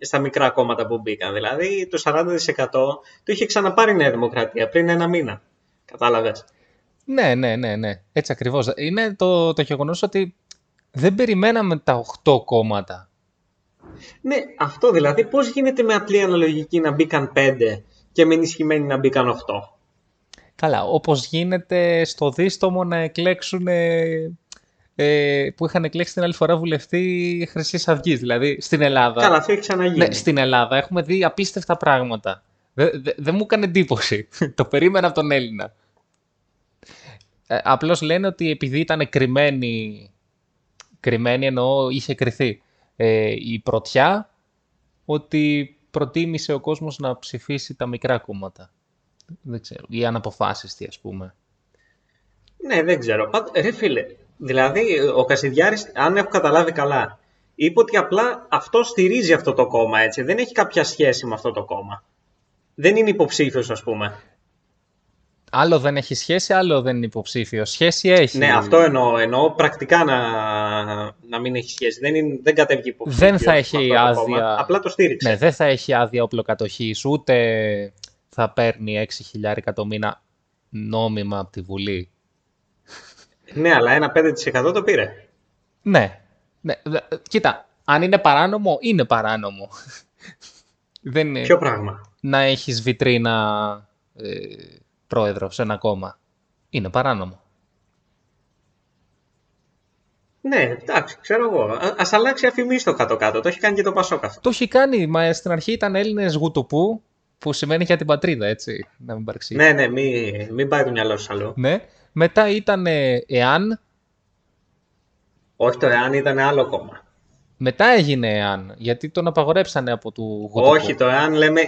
στα μικρά κόμματα που μπήκαν. Δηλαδή, το 40% το είχε ξαναπάρει η Νέα Δημοκρατία πριν ένα μήνα. Κατάλαβες; Ναι, ναι, ναι, ναι. Έτσι ακριβώς. Είναι το, το γεγονός ότι δεν περιμέναμε τα 8 κόμματα. Ναι, αυτό δηλαδή, πώς γίνεται με απλή αναλογική να μπήκαν 5 και με ενισχυμένη να μπήκαν 8. Καλά, όπως γίνεται στο δίστομο να εκλέξουν ε, ε, που είχαν εκλέξει την άλλη φορά βουλευτή Χρυσής Αυγής. Δηλαδή στην Ελλάδα. Καλά, αυτό έχει ξαναγίνει. Ναι, στην Ελλάδα έχουμε δει απίστευτα πράγματα. Δεν δε, δε μου έκανε εντύπωση. Το περίμενα από τον Έλληνα. Ε, απλώς λένε ότι επειδή ήταν κρυμμένη, κρυμμένη εννοώ είχε κρυθεί ε, η πρωτιά, ότι προτίμησε ο κόσμος να ψηφίσει τα μικρά κόμματα. Δεν ξέρω. Ή αναποφάσιστη, ας πούμε. Ναι, δεν ξέρω. Ρε φίλε, δηλαδή ο Κασιδιάρης, αν έχω καταλάβει καλά, είπε ότι απλά αυτό στηρίζει αυτό το κόμμα, έτσι. Δεν έχει κάποια σχέση με αυτό το κόμμα. Δεν είναι υποψήφιος, ας πούμε. Άλλο δεν έχει σχέση, άλλο δεν είναι υποψήφιος. Σχέση έχει. Ναι, αυτό εννοώ. Εννοώ πρακτικά να, να μην έχει σχέση. Δεν, είναι, δεν κατέβηκε υποψήφιος. Δεν θα έχει άδεια. Απλά το στήριξε. Ναι, δεν θα έχει άδεια όπλοκατοχή, ούτε θα παίρνει 6.000 το μήνα νόμιμα από τη Βουλή. Ναι, αλλά ένα 5% το πήρε. Ναι. ναι. Κοίτα, αν είναι παράνομο, είναι παράνομο. Δεν είναι... Ποιο πράγμα; Να έχεις βιτρίνα ε, πρόεδρος σε ένα κόμμα. Είναι παράνομο. Ναι, εντάξει, ξέρω εγώ. Α αλλάξει αφημί το κάτω-κάτω. Το έχει κάνει και το Πασόκα. Το έχει κάνει, μα στην αρχή ήταν Έλληνες γουτουπού, που σημαίνει για την πατρίδα, έτσι. Να μην παρεξηγεί. Ναι, ναι, μην, μην πάει το μυαλό σου αλλού. Ναι. Μετά ήταν εάν. Όχι, το εάν ήταν άλλο κόμμα. Μετά έγινε εάν, γιατί τον απαγορέψανε από του Γουτουπού. Όχι, το εάν λέμε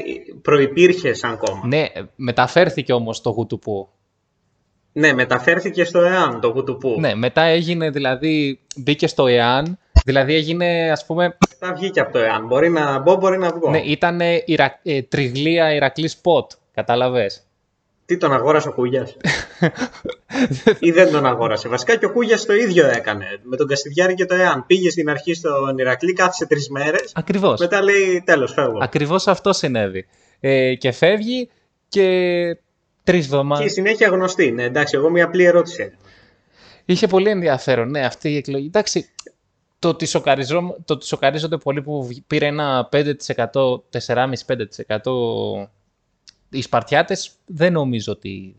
προϋπήρχε σαν κόμμα. Ναι, μεταφέρθηκε όμως το Γουτουπού. Ναι, μεταφέρθηκε στο εάν το Γουτουπού. Ναι, μετά έγινε δηλαδή, μπήκε στο εάν, δηλαδή έγινε ας πούμε... Μετά βγήκε από το εάν, μπορεί να μπω, μπορεί να βγω. Ναι, ήταν Ιρα... ε, τριγλία Ηρακλής Σποτ, κατάλαβες; Τι τον αγόρασε ο Κούγια. ή δεν τον αγόρασε. Βασικά και ο Κούγια το ίδιο έκανε. Με τον Καστιδιάρη και το ΕΑΝ. Πήγε στην αρχή στον Ηρακλή, κάθισε τρεις μέρες. Ακριβώς. Μετά λέει τέλος, φεύγω. Ακριβώς αυτό συνέβη. Ε, και φεύγει και τρεις εβδομάδε. Και η συνέχεια γνωστή. Ναι, εντάξει, εγώ μια απλή ερώτηση έκανα. Είχε πολύ ενδιαφέρον, ναι, αυτή η εκλογή. Εντάξει, το ότι, το ότι σοκαρίζονται πολύ που πήρε ένα 5%, 4,5-5% οι Σπαρτιάτες δεν νομίζω ότι...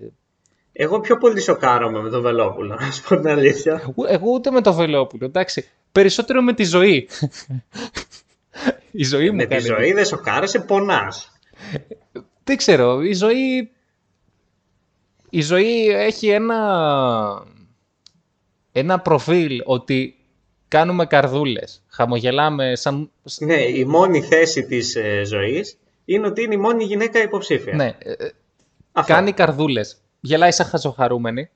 Εγώ πιο πολύ σοκάρομαι με τον Βελόπουλο, να σου πω την αλήθεια. Εγώ ούτε με τον Βελόπουλο, εντάξει. Περισσότερο με τη ζωή. η ζωή μου Με τη ζωή δεν σοκάρεσαι, πονάς. Δεν ξέρω, η ζωή... Η ζωή έχει ένα... Ένα προφίλ ότι κάνουμε καρδούλες, χαμογελάμε σαν... Ναι, η μόνη θέση της ε, ζωής είναι ότι είναι η μόνη γυναίκα υποψήφια. Ναι. Κάνει καρδούλες. Γελάει σαν χαζοχαρούμενη.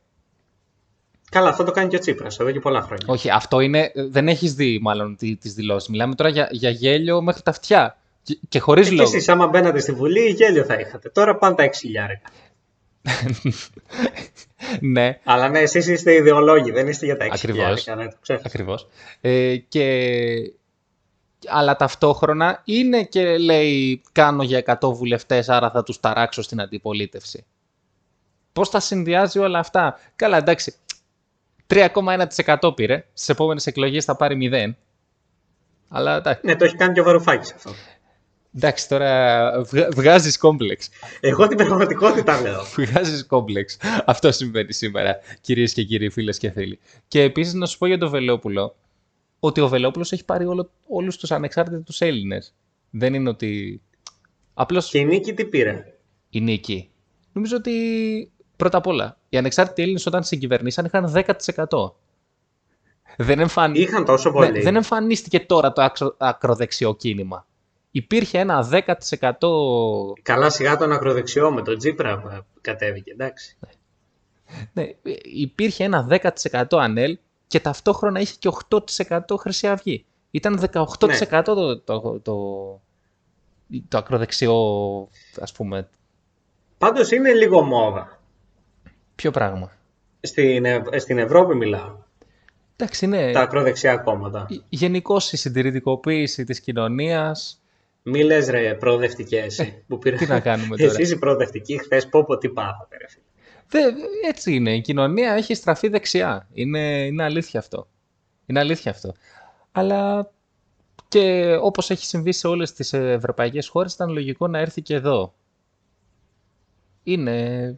Καλά, αυτό το κάνει και ο Τσίπρας εδώ και πολλά χρόνια. Όχι, αυτό είναι. Δεν έχεις δει μάλλον τι δηλώσεις. Μιλάμε τώρα για, για γέλιο μέχρι τα αυτιά. Και, και χωρίς λόγο. Εσείς, άμα μπαίνατε στη Βουλή, γέλιο θα είχατε. Τώρα πάνε τα 6 ναι. Αλλά ναι, εσείς είστε ιδεολόγοι, δεν είστε για τα 6 Ακριβώς. Ακριβώς. Ε, και αλλά ταυτόχρονα είναι και λέει κάνω για 100 βουλευτές άρα θα τους ταράξω στην αντιπολίτευση. Πώς τα συνδυάζει όλα αυτά; Καλά εντάξει, 3,1% πήρε, στις επόμενες εκλογές θα πάρει 0. Αλλά εντάξει. Ναι, το έχει κάνει και ο Βαρουφάκης αυτό. Εντάξει, τώρα βγάζεις κόμπλεξ. Εγώ την πραγματικότητα λέω. βγάζεις κόμπλεξ. Αυτό συμβαίνει σήμερα, κυρίες και κύριοι, φίλες και φίλοι. Και επίσης να σου πω για τον Βελόπουλο, ότι ο Βελόπουλος έχει πάρει όλο, όλους τους ανεξάρτητους Έλληνες. Δεν είναι ότι... Απλώς... Και η Νίκη τι πήρε; Η Νίκη. Νομίζω ότι πρώτα απ' όλα οι ανεξάρτητοι Έλληνες όταν συγκυβερνήσαν είχαν 10%. Δεν, εμφαν... Είχαν τόσο πολύ. Ναι, δεν εμφανίστηκε τώρα το ακροδεξιό κίνημα. Υπήρχε ένα 10%... Καλά σιγά τον ακροδεξιό με τον Τζίπρα κατέβηκε, εντάξει. Ναι, υπήρχε ένα 10% ανέλ και ταυτόχρονα είχε και 8% Χρυσή Αυγή. Ήταν 18% ναι. το, το, το, το, ακροδεξιό, ας πούμε. Πάντως είναι λίγο μόδα. Ποιο πράγμα; Στην, στην Ευρώπη μιλάω. Εντάξει, ναι. Τα ακροδεξιά κόμματα. Γενικώς η συντηρητικοποίηση της κοινωνίας... Μη λες ρε προοδευτικές. Ε, που πήρα... Τι να κάνουμε τώρα; Εσείς οι προοδευτικοί χθες πω πω τι πάθατε ρε φίλε. Δε, έτσι είναι. Η κοινωνία έχει στραφεί δεξιά. Είναι, είναι αλήθεια αυτό. Είναι αλήθεια αυτό. Αλλά και όπως έχει συμβεί σε όλες τις ευρωπαϊκές χώρες ήταν λογικό να έρθει και εδώ. είναι...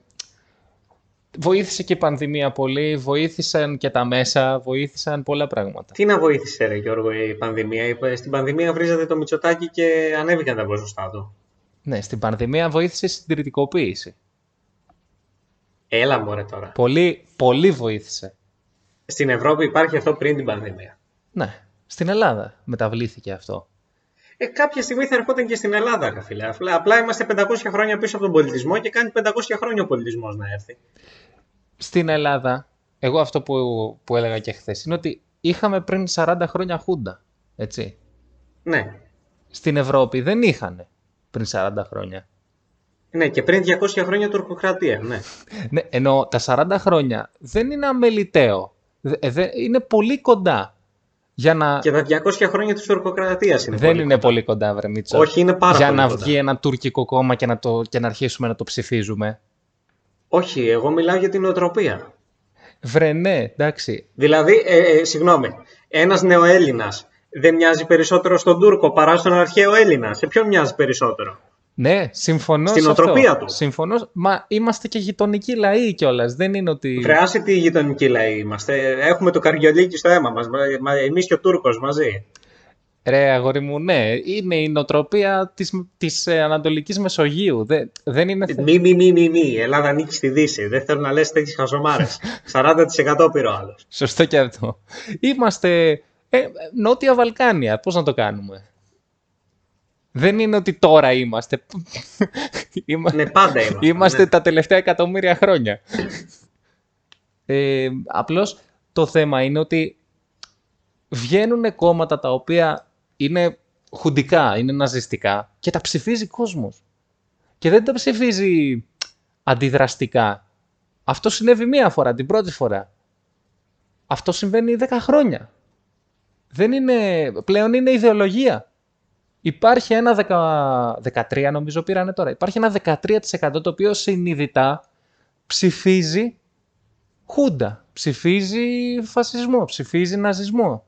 Βοήθησε και η πανδημία πολύ, βοήθησαν και τα μέσα, βοήθησαν πολλά πράγματα. Τι να βοήθησε, ρε Γιώργο, η πανδημία; Η- Στην πανδημία βρίζατε το Μητσοτάκι και ανέβηκαν τα ποσοστά του. Ναι, στην πανδημία βοήθησε η συντηρητικοποίηση. Έλα μωρέ τώρα. Πολύ, πολύ βοήθησε. Στην Ευρώπη υπάρχει αυτό πριν την πανδημία. Ναι, στην Ελλάδα μεταβλήθηκε αυτό. Ε, κάποια στιγμή θα ερχόταν και στην Ελλάδα, ρε φίλε. Απλά, απλά είμαστε 500 χρόνια πίσω από τον πολιτισμό και κάνει 500 χρόνια ο πολιτισμός να έρθει. Στην Ελλάδα, εγώ αυτό που, που έλεγα και χθες είναι ότι είχαμε πριν 40 χρόνια χούντα. Έτσι. Ναι. Στην Ευρώπη δεν είχαν πριν 40 χρόνια. Ναι, και πριν 200 χρόνια τουρκοκρατία. Ναι. Ναι, ενώ τα 40 χρόνια δεν είναι αμεληταίο. Δε- ε, δε- είναι πολύ κοντά. Για να... Και τα 200 χρόνια της τουρκοκρατίας είναι. δεν πολύ είναι κοντά. πολύ κοντά, βρε Μίτσο. Όχι, είναι πάρα Για πολύ να κοντά. βγει ένα τουρκικό κόμμα και να, το, και να αρχίσουμε να το ψηφίζουμε. Όχι, εγώ μιλάω για την νοοτροπία. Βρε, ναι, εντάξει. Δηλαδή, ε, ε, συγγνώμη, ένας νεοέλληνας δεν μοιάζει περισσότερο στον Τούρκο παρά στον αρχαίο Έλληνα. Σε ποιον μοιάζει περισσότερο; Ναι, συμφωνώ Στην σε αυτό. οτροπία του. Συμφωνώ. Μα είμαστε και γειτονικοί λαοί κιόλας. Δεν είναι ότι. Βρε, άσε τι γειτονικοί λαοί είμαστε. Έχουμε το καριολίκι στο αίμα μας. Εμείς και ο Τούρκος μαζί. Ρε, αγόρι μου, ναι. Είναι η νοοτροπία της, της ε, Ανατολικής Μεσογείου. Δεν, δεν είναι... θε- Μη, μη, μη, μη, μη. Η Ελλάδα ανήκει στη Δύση. Δεν θέλω να λες τέτοιες χαζομάρες. 40% πήρε ο άλλος. Σωστό και αυτό. Είμαστε ε, Νότια Βαλκάνια. Πώς να το κάνουμε; Δεν είναι ότι τώρα είμαστε. Είμα- Ναι, πάντα είμαστε. Είμαστε ναι. τα τελευταία εκατομμύρια χρόνια. Ε, απλώς το θέμα είναι ότι βγαίνουν κόμματα τα οποία είναι χουντικά, είναι ναζιστικά και τα ψηφίζει κόσμος. Και δεν τα ψηφίζει αντιδραστικά. Αυτό συνέβη μία φορά, την πρώτη φορά. Αυτό συμβαίνει 10 χρόνια. Δεν είναι, πλέον είναι ιδεολογία. Υπάρχει ένα 10, 13 νομίζω πήρανε τώρα. Υπάρχει ένα 13% το οποίο συνειδητά ψηφίζει χούντα, ψηφίζει φασισμό, ψηφίζει ναζισμό.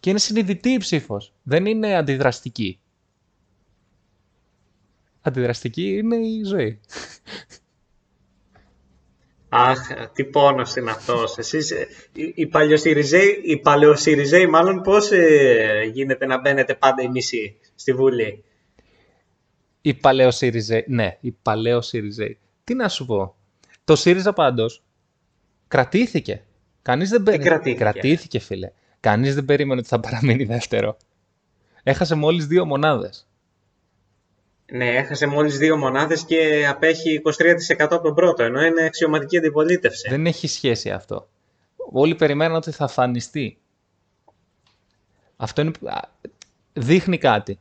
Και είναι συνειδητή η ψήφος. Δεν είναι αντιδραστική. Αντιδραστική είναι η ζωή. Αχ, τι πόνος είναι αυτός. Εσείς, ε, οι, οι παλιοσυριζέοι, οι παλαιοσυριζέοι μάλλον πώς ε, γίνεται να μπαίνετε πάντα οι μισοί στη Βουλή; Η παλαιό ΣΥΡΙΖΕ. Ναι, η παλαιό ΣΥΡΙΖΕ. Τι να σου πω. Το ΣΥΡΙΖΑ πάντως κρατήθηκε. Κανείς δεν περίμενε. κρατήθηκε; Κρατήθηκε, φίλε. Κανείς δεν περίμενε ότι θα παραμείνει δεύτερο. Έχασε μόλις δύο μονάδες. Ναι, έχασε μόλις δύο μονάδες και απέχει 23% από τον πρώτο, ενώ είναι αξιωματική αντιπολίτευση. Δεν έχει σχέση αυτό. Όλοι περιμέναν ότι θα φανιστεί. Αυτό είναι... α, δείχνει κάτι.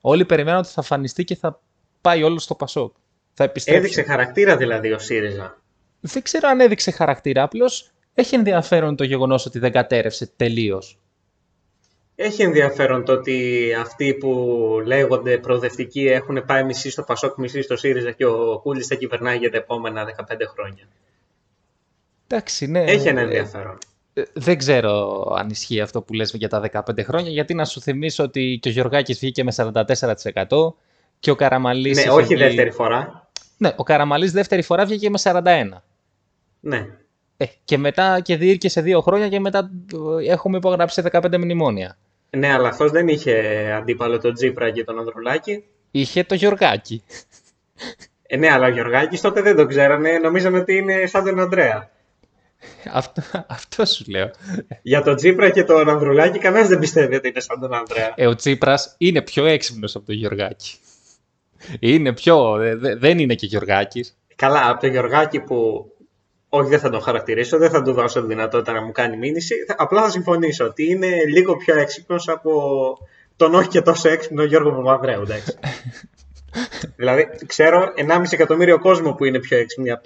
Όλοι περιμέναν ότι θα φανιστεί και θα πάει όλο στο Πασόκ. Θα επιστρέψει. Έδειξε χαρακτήρα δηλαδή ο ΣΥΡΙΖΑ. Δεν ξέρω αν έδειξε χαρακτήρα. Απλώς έχει ενδιαφέρον το γεγονός ότι δεν κατέρευσε τελείως. Έχει ενδιαφέρον το ότι αυτοί που λέγονται προοδευτικοί έχουν πάει μισή στο Πασόκ, μισή στο ΣΥΡΙΖΑ και ο Κούλης θα κυβερνάει για τα επόμενα 15 χρόνια. Εντάξει, ναι. Έχει ένα ε, ενδιαφέρον. ε, Δεν ξέρω αν ισχύει αυτό που λες για τα 15 χρόνια, γιατί να σου θυμίσω ότι και ο Γιωργάκης βγήκε με 44% και ο Καραμαλής... Ναι, είχε όχι βγει- δεύτερη φορά. Ναι, ο Καραμαλής δεύτερη φορά βγήκε με 41. Ναι. Ε, και μετά και διήρκε σε δύο χρόνια και μετά ε, έχουμε υπογράψει 15 μνημόνια. Ναι, αλλά αυτός δεν είχε αντίπαλο τον Τζίπρα και τον Ανδρουλάκη. Είχε το Γιωργάκη. Ε, ναι, αλλά ο Γιωργάκης τότε δεν το ξέρανε. Νομίζαμε ότι είναι σαν τον Ανδρέα. Αυτό, αυτό σου λέω. Για τον Τζίπρα και τον Ανδρουλάκη κανένας δεν πιστεύει ότι είναι σαν τον Ανδρέα. Ε, ο Τσίπρας είναι πιο έξυπνος από τον Γιωργάκη. Είναι πιο... δε- δε- δεν είναι και Γιωργάκης. Καλά, από τον Γιωργάκη που. Όχι, δεν θα τον χαρακτηρίσω, δεν θα του δώσω τη δυνατότητα να μου κάνει μήνυση. Θα- Απλά θα συμφωνήσω ότι είναι λίγο πιο έξυπνος από τον όχι και τόσο έξυπνο Γιώργο Παπανδρέου. Εντάξει. δηλαδή, ξέρω 1,5 εκατομμύριο κόσμο που είναι πιο έξυπνοι από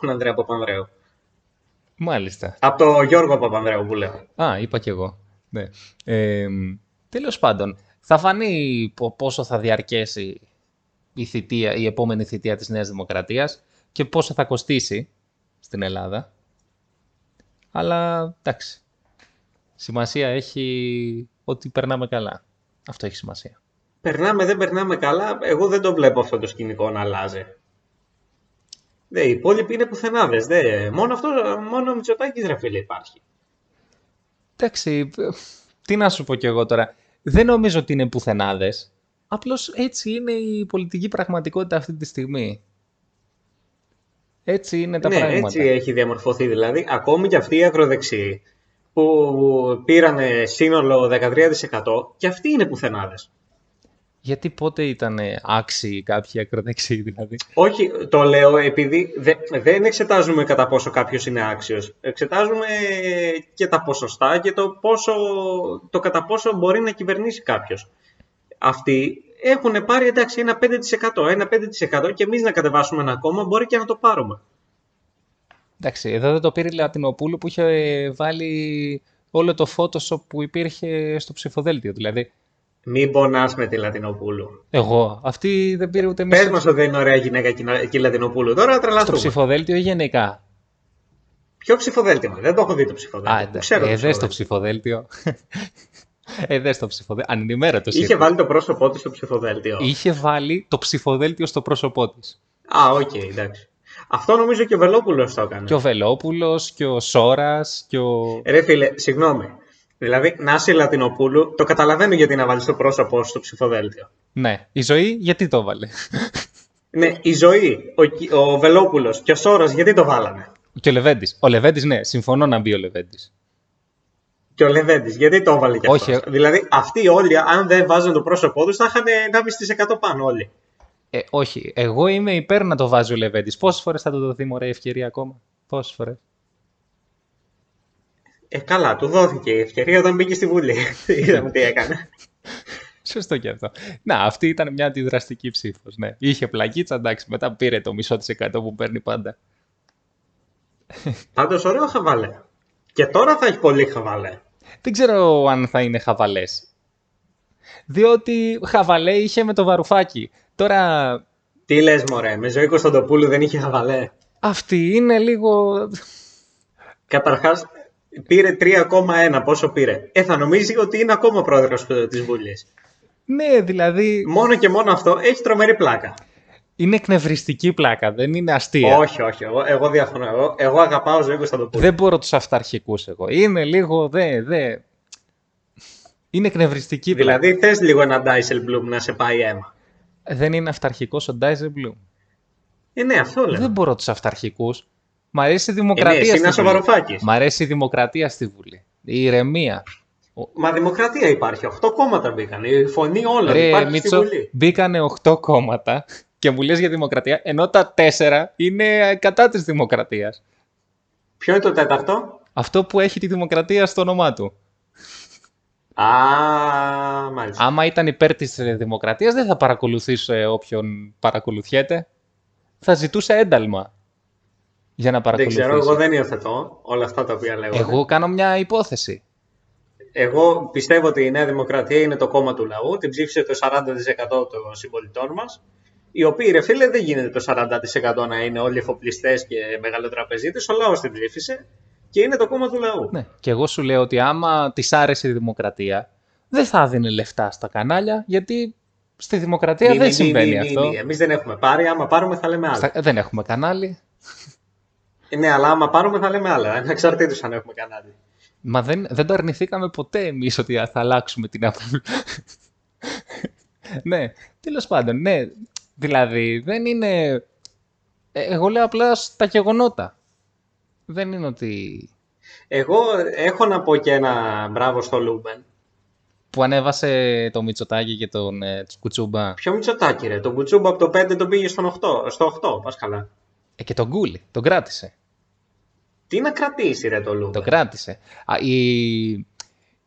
τον Ανδρέα Παπανδρέου. Μάλιστα. Από τον Γιώργο Παπανδρέου που λέω. Α, είπα κι εγώ. Ναι. Ε, τέλος πάντων, θα φανεί πο- πόσο θα διαρκέσει η, θητεία, η επόμενη θητεία της Νέας Δημοκρατίας και πόσο θα κοστίσει στην Ελλάδα. Αλλά εντάξει. Σημασία έχει ότι περνάμε καλά. Αυτό έχει σημασία. Περνάμε, δεν περνάμε καλά. Εγώ δεν το βλέπω αυτό το σκηνικό να αλλάζει. Δε, οι υπόλοιποι είναι πουθενάδες. Δε. Μόνο αυτό, μόνο ο Μητσοτάκης ρε φίλε υπάρχει. Εντάξει, ε, τι να σου πω κι εγώ τώρα. Δεν νομίζω ότι είναι πουθενάδες. Απλώς έτσι είναι η πολιτική πραγματικότητα αυτή τη στιγμή. Έτσι είναι τα ναι, πράγματα. έτσι έχει διαμορφωθεί δηλαδή. Ακόμη και αυτοί οι ακροδεξιοί που πήραν σύνολο 13% και αυτοί είναι πουθενάδες. Γιατί πότε ήταν άξιοι κάποιοι ακροδεξιοί δηλαδή; Όχι, το λέω επειδή δε- δεν εξετάζουμε κατά πόσο κάποιος είναι άξιος. Εξετάζουμε και τα ποσοστά και το, πόσο, το κατά πόσο μπορεί να κυβερνήσει κάποιος. Αυτοί έχουν πάρει εντάξει ένα 5%, ένα 5% και εμείς να κατεβάσουμε ένα κόμμα μπορεί και να το πάρουμε. Εντάξει, εδώ δεν το πήρε η Λατινοπούλου που είχε βάλει όλο το Photoshop που υπήρχε στο ψηφοδέλτιο. Δηλαδή, Μην πονάς με τη Λατινοπούλου. εγώ, αυτή δεν πήρε ούτε Πες μισό μας ότι δεν είναι ωραία γυναίκα και η- και η Λατινοπούλου. Τώρα στο τρελαθούμε. ψηφοδέλτιο ή γενικά. Ποιο ψηφοδέλτιο, δεν το έχω δει το ψηφοδέλτιο. Α, Πού εντάξει, ξέρω το ε, δες το ψηφοδέλτιο. ψηφοδέλτιο. ε, δες το ψηφοδέλτιο. Ανενημέρωτος Είχε ήρθε. βάλει το πρόσωπό του στο ψηφοδέλτιο. Είχε βάλει το ψηφοδέλτιο στο πρόσωπό της. Α, οκ, εντάξει. Αυτό νομίζω και ο Βελόπουλος το έκανε. Και ο Βελόπουλος και ο Σόρας και ο... Ρε φίλε, συγγνώμη. Δηλαδή, να είσαι Λατινοπούλου, το καταλαβαίνω γιατί να βάλεις το πρόσωπό σου στο ψηφοδέλτιο. Ναι, η ζωή γιατί το βάλε; Ναι, η ζωή, ο, Κι- ο Βελόπουλος και ο Σόρος γιατί το βάλανε; και ο Λεβέντης. Ο Λεβέντης, ναι, συμφωνώ να μπει ο Λεβέντης. Και ο Λεβέντης, γιατί το έβαλε κι Όχι, αυτός. Δηλαδή, αυτοί όλοι, αν δεν βάζουν το πρόσωπό τους, θα είχαν 1,5% πάνω όλοι. Ε, όχι, εγώ είμαι υπέρ να το βάζει ο Λεβέντης. Πόσες φορές θα του δοθεί μωρέ ευκαιρία ακόμα; Πόσες φορές; Ε, καλά, του δόθηκε η ευκαιρία όταν μπήκε στη Βουλή. Είδαμε τι έκανε. Σωστό και αυτό. Να, αυτή ήταν μια αντιδραστική ψήφος. Ναι. Είχε πλακίτσα, εντάξει, μετά πήρε το μισό της εκατό που παίρνει πάντα. Πάντως, ωραίο χαβαλέ. Και τώρα θα έχει πολύ χαβαλέ. Δεν ξέρω αν θα είναι χαβαλές. Διότι χαβαλέ είχε με το βαρουφάκι. Τώρα Τι λες μωρέ, με ζωή Κωνσταντοπούλου δεν είχε χαβαλέ; αυτή είναι λίγο. Καταρχάς, πήρε 3,1. Πόσο πήρε; Ε, θα νομίζει ότι είναι ακόμα πρόεδρος ε, της Βουλής. Ναι, δηλαδή Μόνο και μόνο αυτό έχει τρομερή πλάκα. Είναι εκνευριστική πλάκα, δεν είναι αστεία. Όχι, όχι. Εγώ, εγώ διαφωνώ. Εγώ, εγώ αγαπάω ζωή Κωνσταντοπούλου. Δεν μπορώ τους αυταρχικούς εγώ. Είναι λίγο. Δε, δε. Είναι εκνευριστική πλάκα. Δηλαδή, θες λίγο ένα Dijsselbloem να σε πάει αίμα. Δεν είναι αυταρχικός ο Ντάιζε Blue. Ε, ναι, αυτό λέω. Δεν μπορώ τους αυταρχικούς. Μ' αρέσει η Ε, ναι, δημοκρατία εσύ στη να είσαι Βουλή. Βαρουφάκης. Μ' αρέσει η δημοκρατία στη Βουλή. Η ηρεμία. Μα δημοκρατία υπάρχει. 8 κόμματα μπήκαν. Η φωνή όλων Ρε, υπάρχει Μίτσο, στη Βουλή. μπήκανε 8 κόμματα και μου λες για δημοκρατία, ενώ τα 4 είναι κατά της δημοκρατίας. Ποιο είναι το τέταρτο; Αυτό που έχει τη δημοκρατία στο όνομά του. Α, μάλιστα. Άμα ήταν υπέρ της ε, δημοκρατίας, δεν θα παρακολουθούσε όποιον παρακολουθιέται. Θα ζητούσε ένταλμα για να δεν παρακολουθήσει. ξέρω, εγώ δεν υιοθετώ όλα αυτά τα οποία λέγονται. Εγώ κάνω μια υπόθεση. Εγώ πιστεύω ότι η Νέα Δημοκρατία είναι το κόμμα του λαού. Την ψήφισε το 40% των συμπολιτών μας. Οι οποίοι, ρε φίλε, δεν γίνεται το 40% να είναι όλοι εφοπλιστές και μεγαλοτραπεζίτες. Ο λαός την ψήφισε και είναι το κόμμα του λαού. Ναι. Και εγώ σου λέω ότι άμα της άρεσε η δημοκρατία, δεν θα δίνει λεφτά στα κανάλια, γιατί στη δημοκρατία Μη, δεν μη, μη, συμβαίνει μη, μη, αυτό. μη. Εμείς δεν έχουμε πάρει. Άμα πάρουμε, θα λέμε άλλα. Στα- Δεν έχουμε κανάλι. Ε, Ναι, αλλά άμα πάρουμε, θα λέμε άλλα. Ανεξαρτήτω αν έχουμε κανάλι. Μα δεν, δεν το αρνηθήκαμε ποτέ εμείς ότι θα αλλάξουμε την άποψη. ναι, τέλος πάντων, ναι. Δηλαδή, δεν είναι. Ε, Εγώ λέω απλά στα γεγονότα. Δεν είναι ότι. Εγώ έχω να πω και ένα μπράβο στο Λούμπεν. που ανέβασε το Μητσοτάκι και τον ε, Κουτσούμπα. Ποιο Μητσοτάκι, ρε; Τον Κουτσούμπα από το 5 τον πήγε στον 8, στο 8. Πας καλά. Ε, και τον Κούλη. Τον κράτησε. Τι να κρατήσει, ρε, το Λούμπεν; Το κράτησε. Α, η,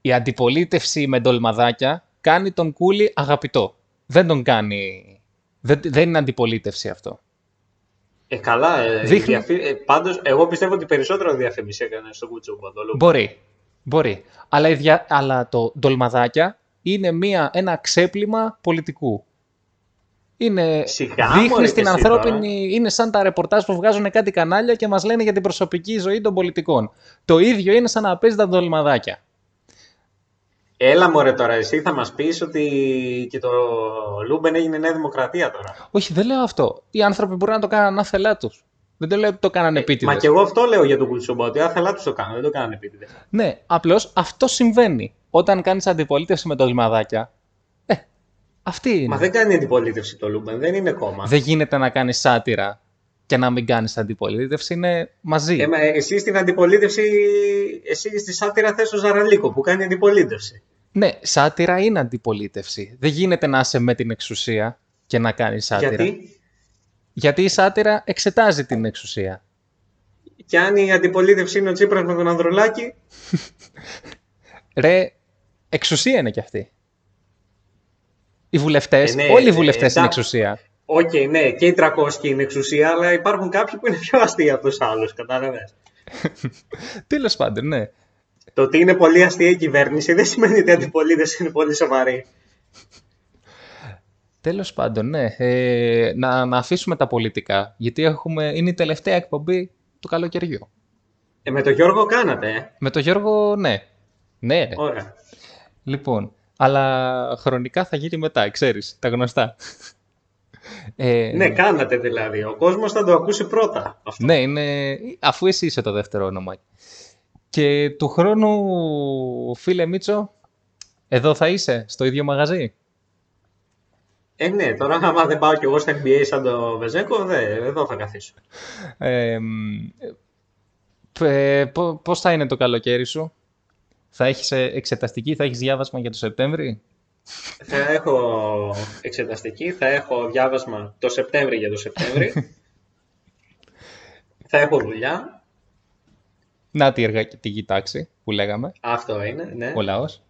η αντιπολίτευση με ντολμαδάκια κάνει τον Κούλη αγαπητό. Δεν τον κάνει... Δεν, δεν είναι αντιπολίτευση αυτό. Ε, καλά. Ε, Δείχνει- διαφη... ε, πάντως, εγώ πιστεύω ότι περισσότερο διαφήμιση έκανε στον Κουτσούμπα το Λούμπεν. Μπορεί. Μπορεί. Αλλά, η δια- αλλά το ντολμαδάκια είναι μια, ένα ξέπλυμα πολιτικού. Είναι, Σιγά, δείχνει μωρέ, στην και εσύ ανθρώπινη... Είναι σαν τα ρεπορτάζ που βγάζουν κάτι κανάλια και μας λένε για την προσωπική ζωή των πολιτικών. Το ίδιο είναι σαν να παίζει τα ντολμαδάκια. Έλα μωρέ τώρα, εσύ θα μας πεις ότι και το Λούμπεν έγινε Νέα Δημοκρατία τώρα. Όχι, δεν λέω αυτό. Οι άνθρωποι μπορεί να το κάνουν άθελά τους. Δεν το λέω ότι το κάνανε επίτηδες. Μα και εγώ αυτό λέω για τον Κουτσούμπα, ότι άθελά τους το κάνουν, δεν το κάνανε επίτηδες. Ναι, απλώς αυτό συμβαίνει. Όταν κάνεις αντιπολίτευση με το ντολμαδάκια. Ε, αυτή είναι. Μα δεν κάνει αντιπολίτευση το Λούμπεν, δεν είναι κόμμα. Δεν γίνεται να κάνεις σάτυρα και να μην κάνεις αντιπολίτευση. Είναι μαζί. Ε, μα εσύ στην αντιπολίτευση, εσύ στη σάτυρα θες ο Ζαραλίκο που κάνει αντιπολίτευση. Ναι, σάτυρα είναι αντιπολίτευση. Δεν γίνεται να είσαι με την εξουσία και να κάνεις σάτυρα. Γιατί, Γιατί η σάτυρα εξετάζει την εξουσία. και αν η αντιπολίτευση είναι ο Τσίπρας με τον Ανδρουλάκη, Ρε, εξουσία είναι κι αυτή. Οι βουλευτές, Ε, ναι, όλοι οι ε, βουλευτές είναι εντάξει. εξουσία. Οκ, ναι, και οι 300 είναι εξουσία, αλλά υπάρχουν κάποιοι που είναι πιο αστείοι από τους άλλους, κατάλαβες. Τέλος πάντων, ναι. Το ότι είναι πολύ αστεία η κυβέρνηση δεν σημαίνει ότι η αντιπολίτευση είναι πολύ σοβαρή. Τέλος πάντων, ναι. Ε, να, να αφήσουμε τα πολιτικά. Γιατί έχουμε, είναι η τελευταία εκπομπή του καλοκαιριού. Ε, με τον Γιώργο κάνατε, ε; Με τον Γιώργο, ναι. Ναι, ρε. Ωραία. Λοιπόν, αλλά χρονικά θα γίνει μετά, ξέρεις, τα γνωστά. Ε, Ναι, κάνατε δηλαδή. Ο κόσμος θα το ακούσει πρώτα. Αυτό. ναι, είναι, αφού εσύ είσαι το δεύτερο όνομα. Και του χρόνου, φίλε Μίτσο, εδώ θα είσαι, στο ίδιο μαγαζί; Ε, ναι, τώρα άμα δεν πάω κι εγώ στα NBA σαν το Βεζέκο, δε, εδώ θα καθίσω. Ε, μ, ε, πο- πώς θα είναι το καλοκαίρι σου, θα έχεις ε, εξεταστική, θα έχεις διάβασμα για το Σεπτέμβρη; Θα έχω εξεταστική, θα έχω διάβασμα το Σεπτέμβρη για το Σεπτέμβρη. θα έχω δουλειά. Να τη εργατική τάξη που λέγαμε. Αυτό είναι, ναι. ο λαός.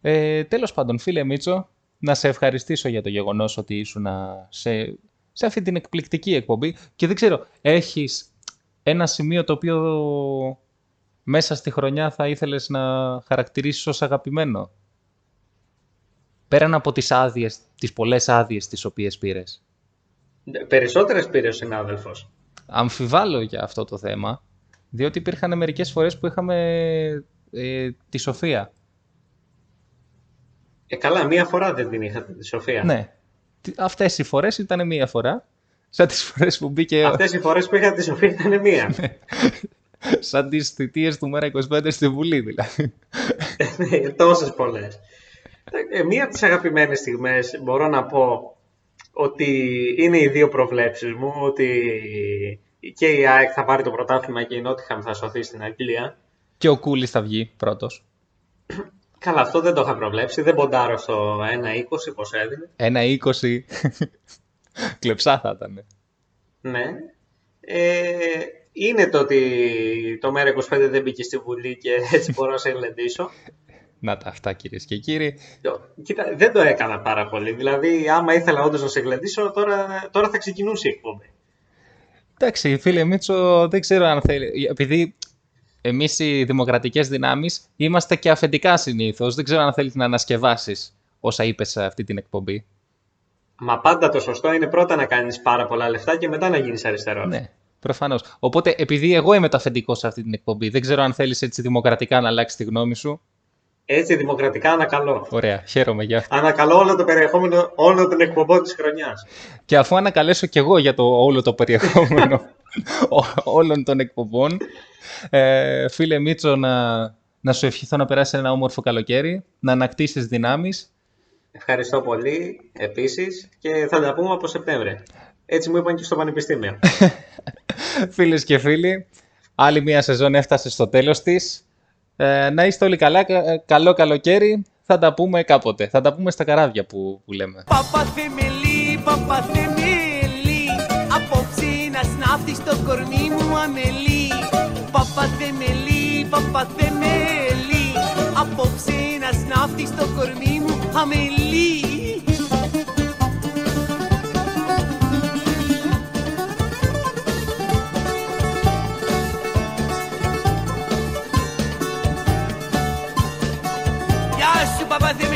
Ε, τέλος πάντων, φίλε Μίτσο, να σε ευχαριστήσω για το γεγονός ότι ήσουν σε, σε αυτή την εκπληκτική εκπομπή και δεν ξέρω, έχεις ένα σημείο το οποίο μέσα στη χρονιά θα ήθελες να χαρακτηρίσεις ως αγαπημένο; Πέραν από τις άδειες, τις πολλές άδειες τις οποίες πήρες; Περισσότερες πήρε ο συνάδελφος. Αμφιβάλλω για αυτό το θέμα, διότι υπήρχαν μερικές φορές που είχαμε ε, τη Σοφία. Ε, καλά, μία φορά δεν την είχατε τη Σοφία. Ναι. Τι- Αυτές οι φορές ήταν μία φορά. Σαν τις φορές που μπήκε Αυτές οι φορές που είχατε τη Σοφία ήταν μία. σαν τις θητείες του Μέρα 25 στη Βουλή δηλαδή. Ναι, Τόσες πολλές. Ε, μία από τις αγαπημένες στιγμές μπορώ να πω ότι είναι οι δύο προβλέψεις μου, ότι και η ΑΕΚ θα πάρει το πρωτάθλημα και η Νότιχαμ θα σωθεί στην Αγγλία. Και ο Κούλης θα βγει πρώτος. Καλά, αυτό δεν το είχα προβλέψει, δεν ποντάρω στο 1-20 πώς έδινε. Ένα 20 κλεψά θα ήταν. Ναι. Ε, είναι το ότι το ΜΕΡΑ25 δεν μπήκε στη Βουλή και έτσι μπορώ να σε γλεντήσω. Να τα αυτά κυρίες και κύριοι. Το- Κοίτα, δεν το έκανα πάρα πολύ. Δηλαδή, άμα ήθελα όντως να σε γλεντήσω, τώρα, τώρα θα ξεκινούσε η εκπομπή. Εντάξει, φίλε Μίτσο, δεν ξέρω αν θέλει. Επειδή εμείς οι δημοκρατικές δυνάμεις είμαστε και αφεντικά συνήθως. Δεν ξέρω αν θέλεις να ανασκευάσεις όσα είπες σε αυτή την εκπομπή. Μα πάντα το σωστό είναι πρώτα να κάνεις πάρα πολλά λεφτά και μετά να γίνεις αριστερός. Ναι, προφανώς. Οπότε, επειδή εγώ είμαι το αφεντικό σε αυτή την εκπομπή, δεν ξέρω αν θέλεις έτσι δημοκρατικά να αλλάξεις τη γνώμη σου. Έτσι δημοκρατικά ανακαλώ. Ωραία, χαίρομαι για αυτό. Ανακαλώ όλο το περιεχόμενο όλων των εκπομπών της χρονιάς. Και αφού ανακαλέσω κι εγώ για το όλο το περιεχόμενο ό- όλων των εκπομπών, ε, φίλε Μίτσο, να, να σου ευχηθώ να περάσει ένα όμορφο καλοκαίρι, να ανακτήσεις δυνάμεις. Ευχαριστώ πολύ επίσης και θα τα πούμε από Σεπτέμβρη. Έτσι μου είπαν και στο Πανεπιστήμιο. Φίλες και φίλοι, άλλη μια σεζόν έφτασε στο τέλος της. Ε, να είστε όλοι καλά, κα- ε, καλό καλοκαίρι. Θα τα πούμε κάποτε. Θα τα πούμε στα καράβια που, που λέμε. Παπαθεμελή, παπαθεμελή Απόψε να σνάφτει στο κορμί μου αμελή Παπαθεμελή, παπαθεμελή Απόψε να σνάφτει στο κορμί μου αμελή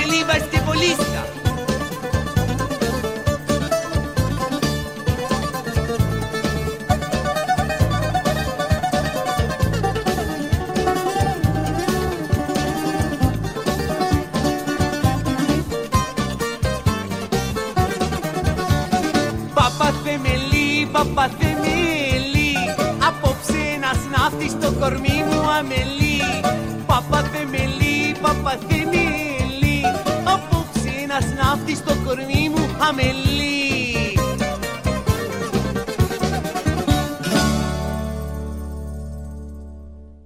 παπαθεμελή βαστιβολίστα Παπαθεμελή, παπαθεμελή ναύτη στο κορμί μου αμελή. Παπαθεμελή, παπαθεμελή Απόψε ένας ναύτης στο κορμί μου αμελή.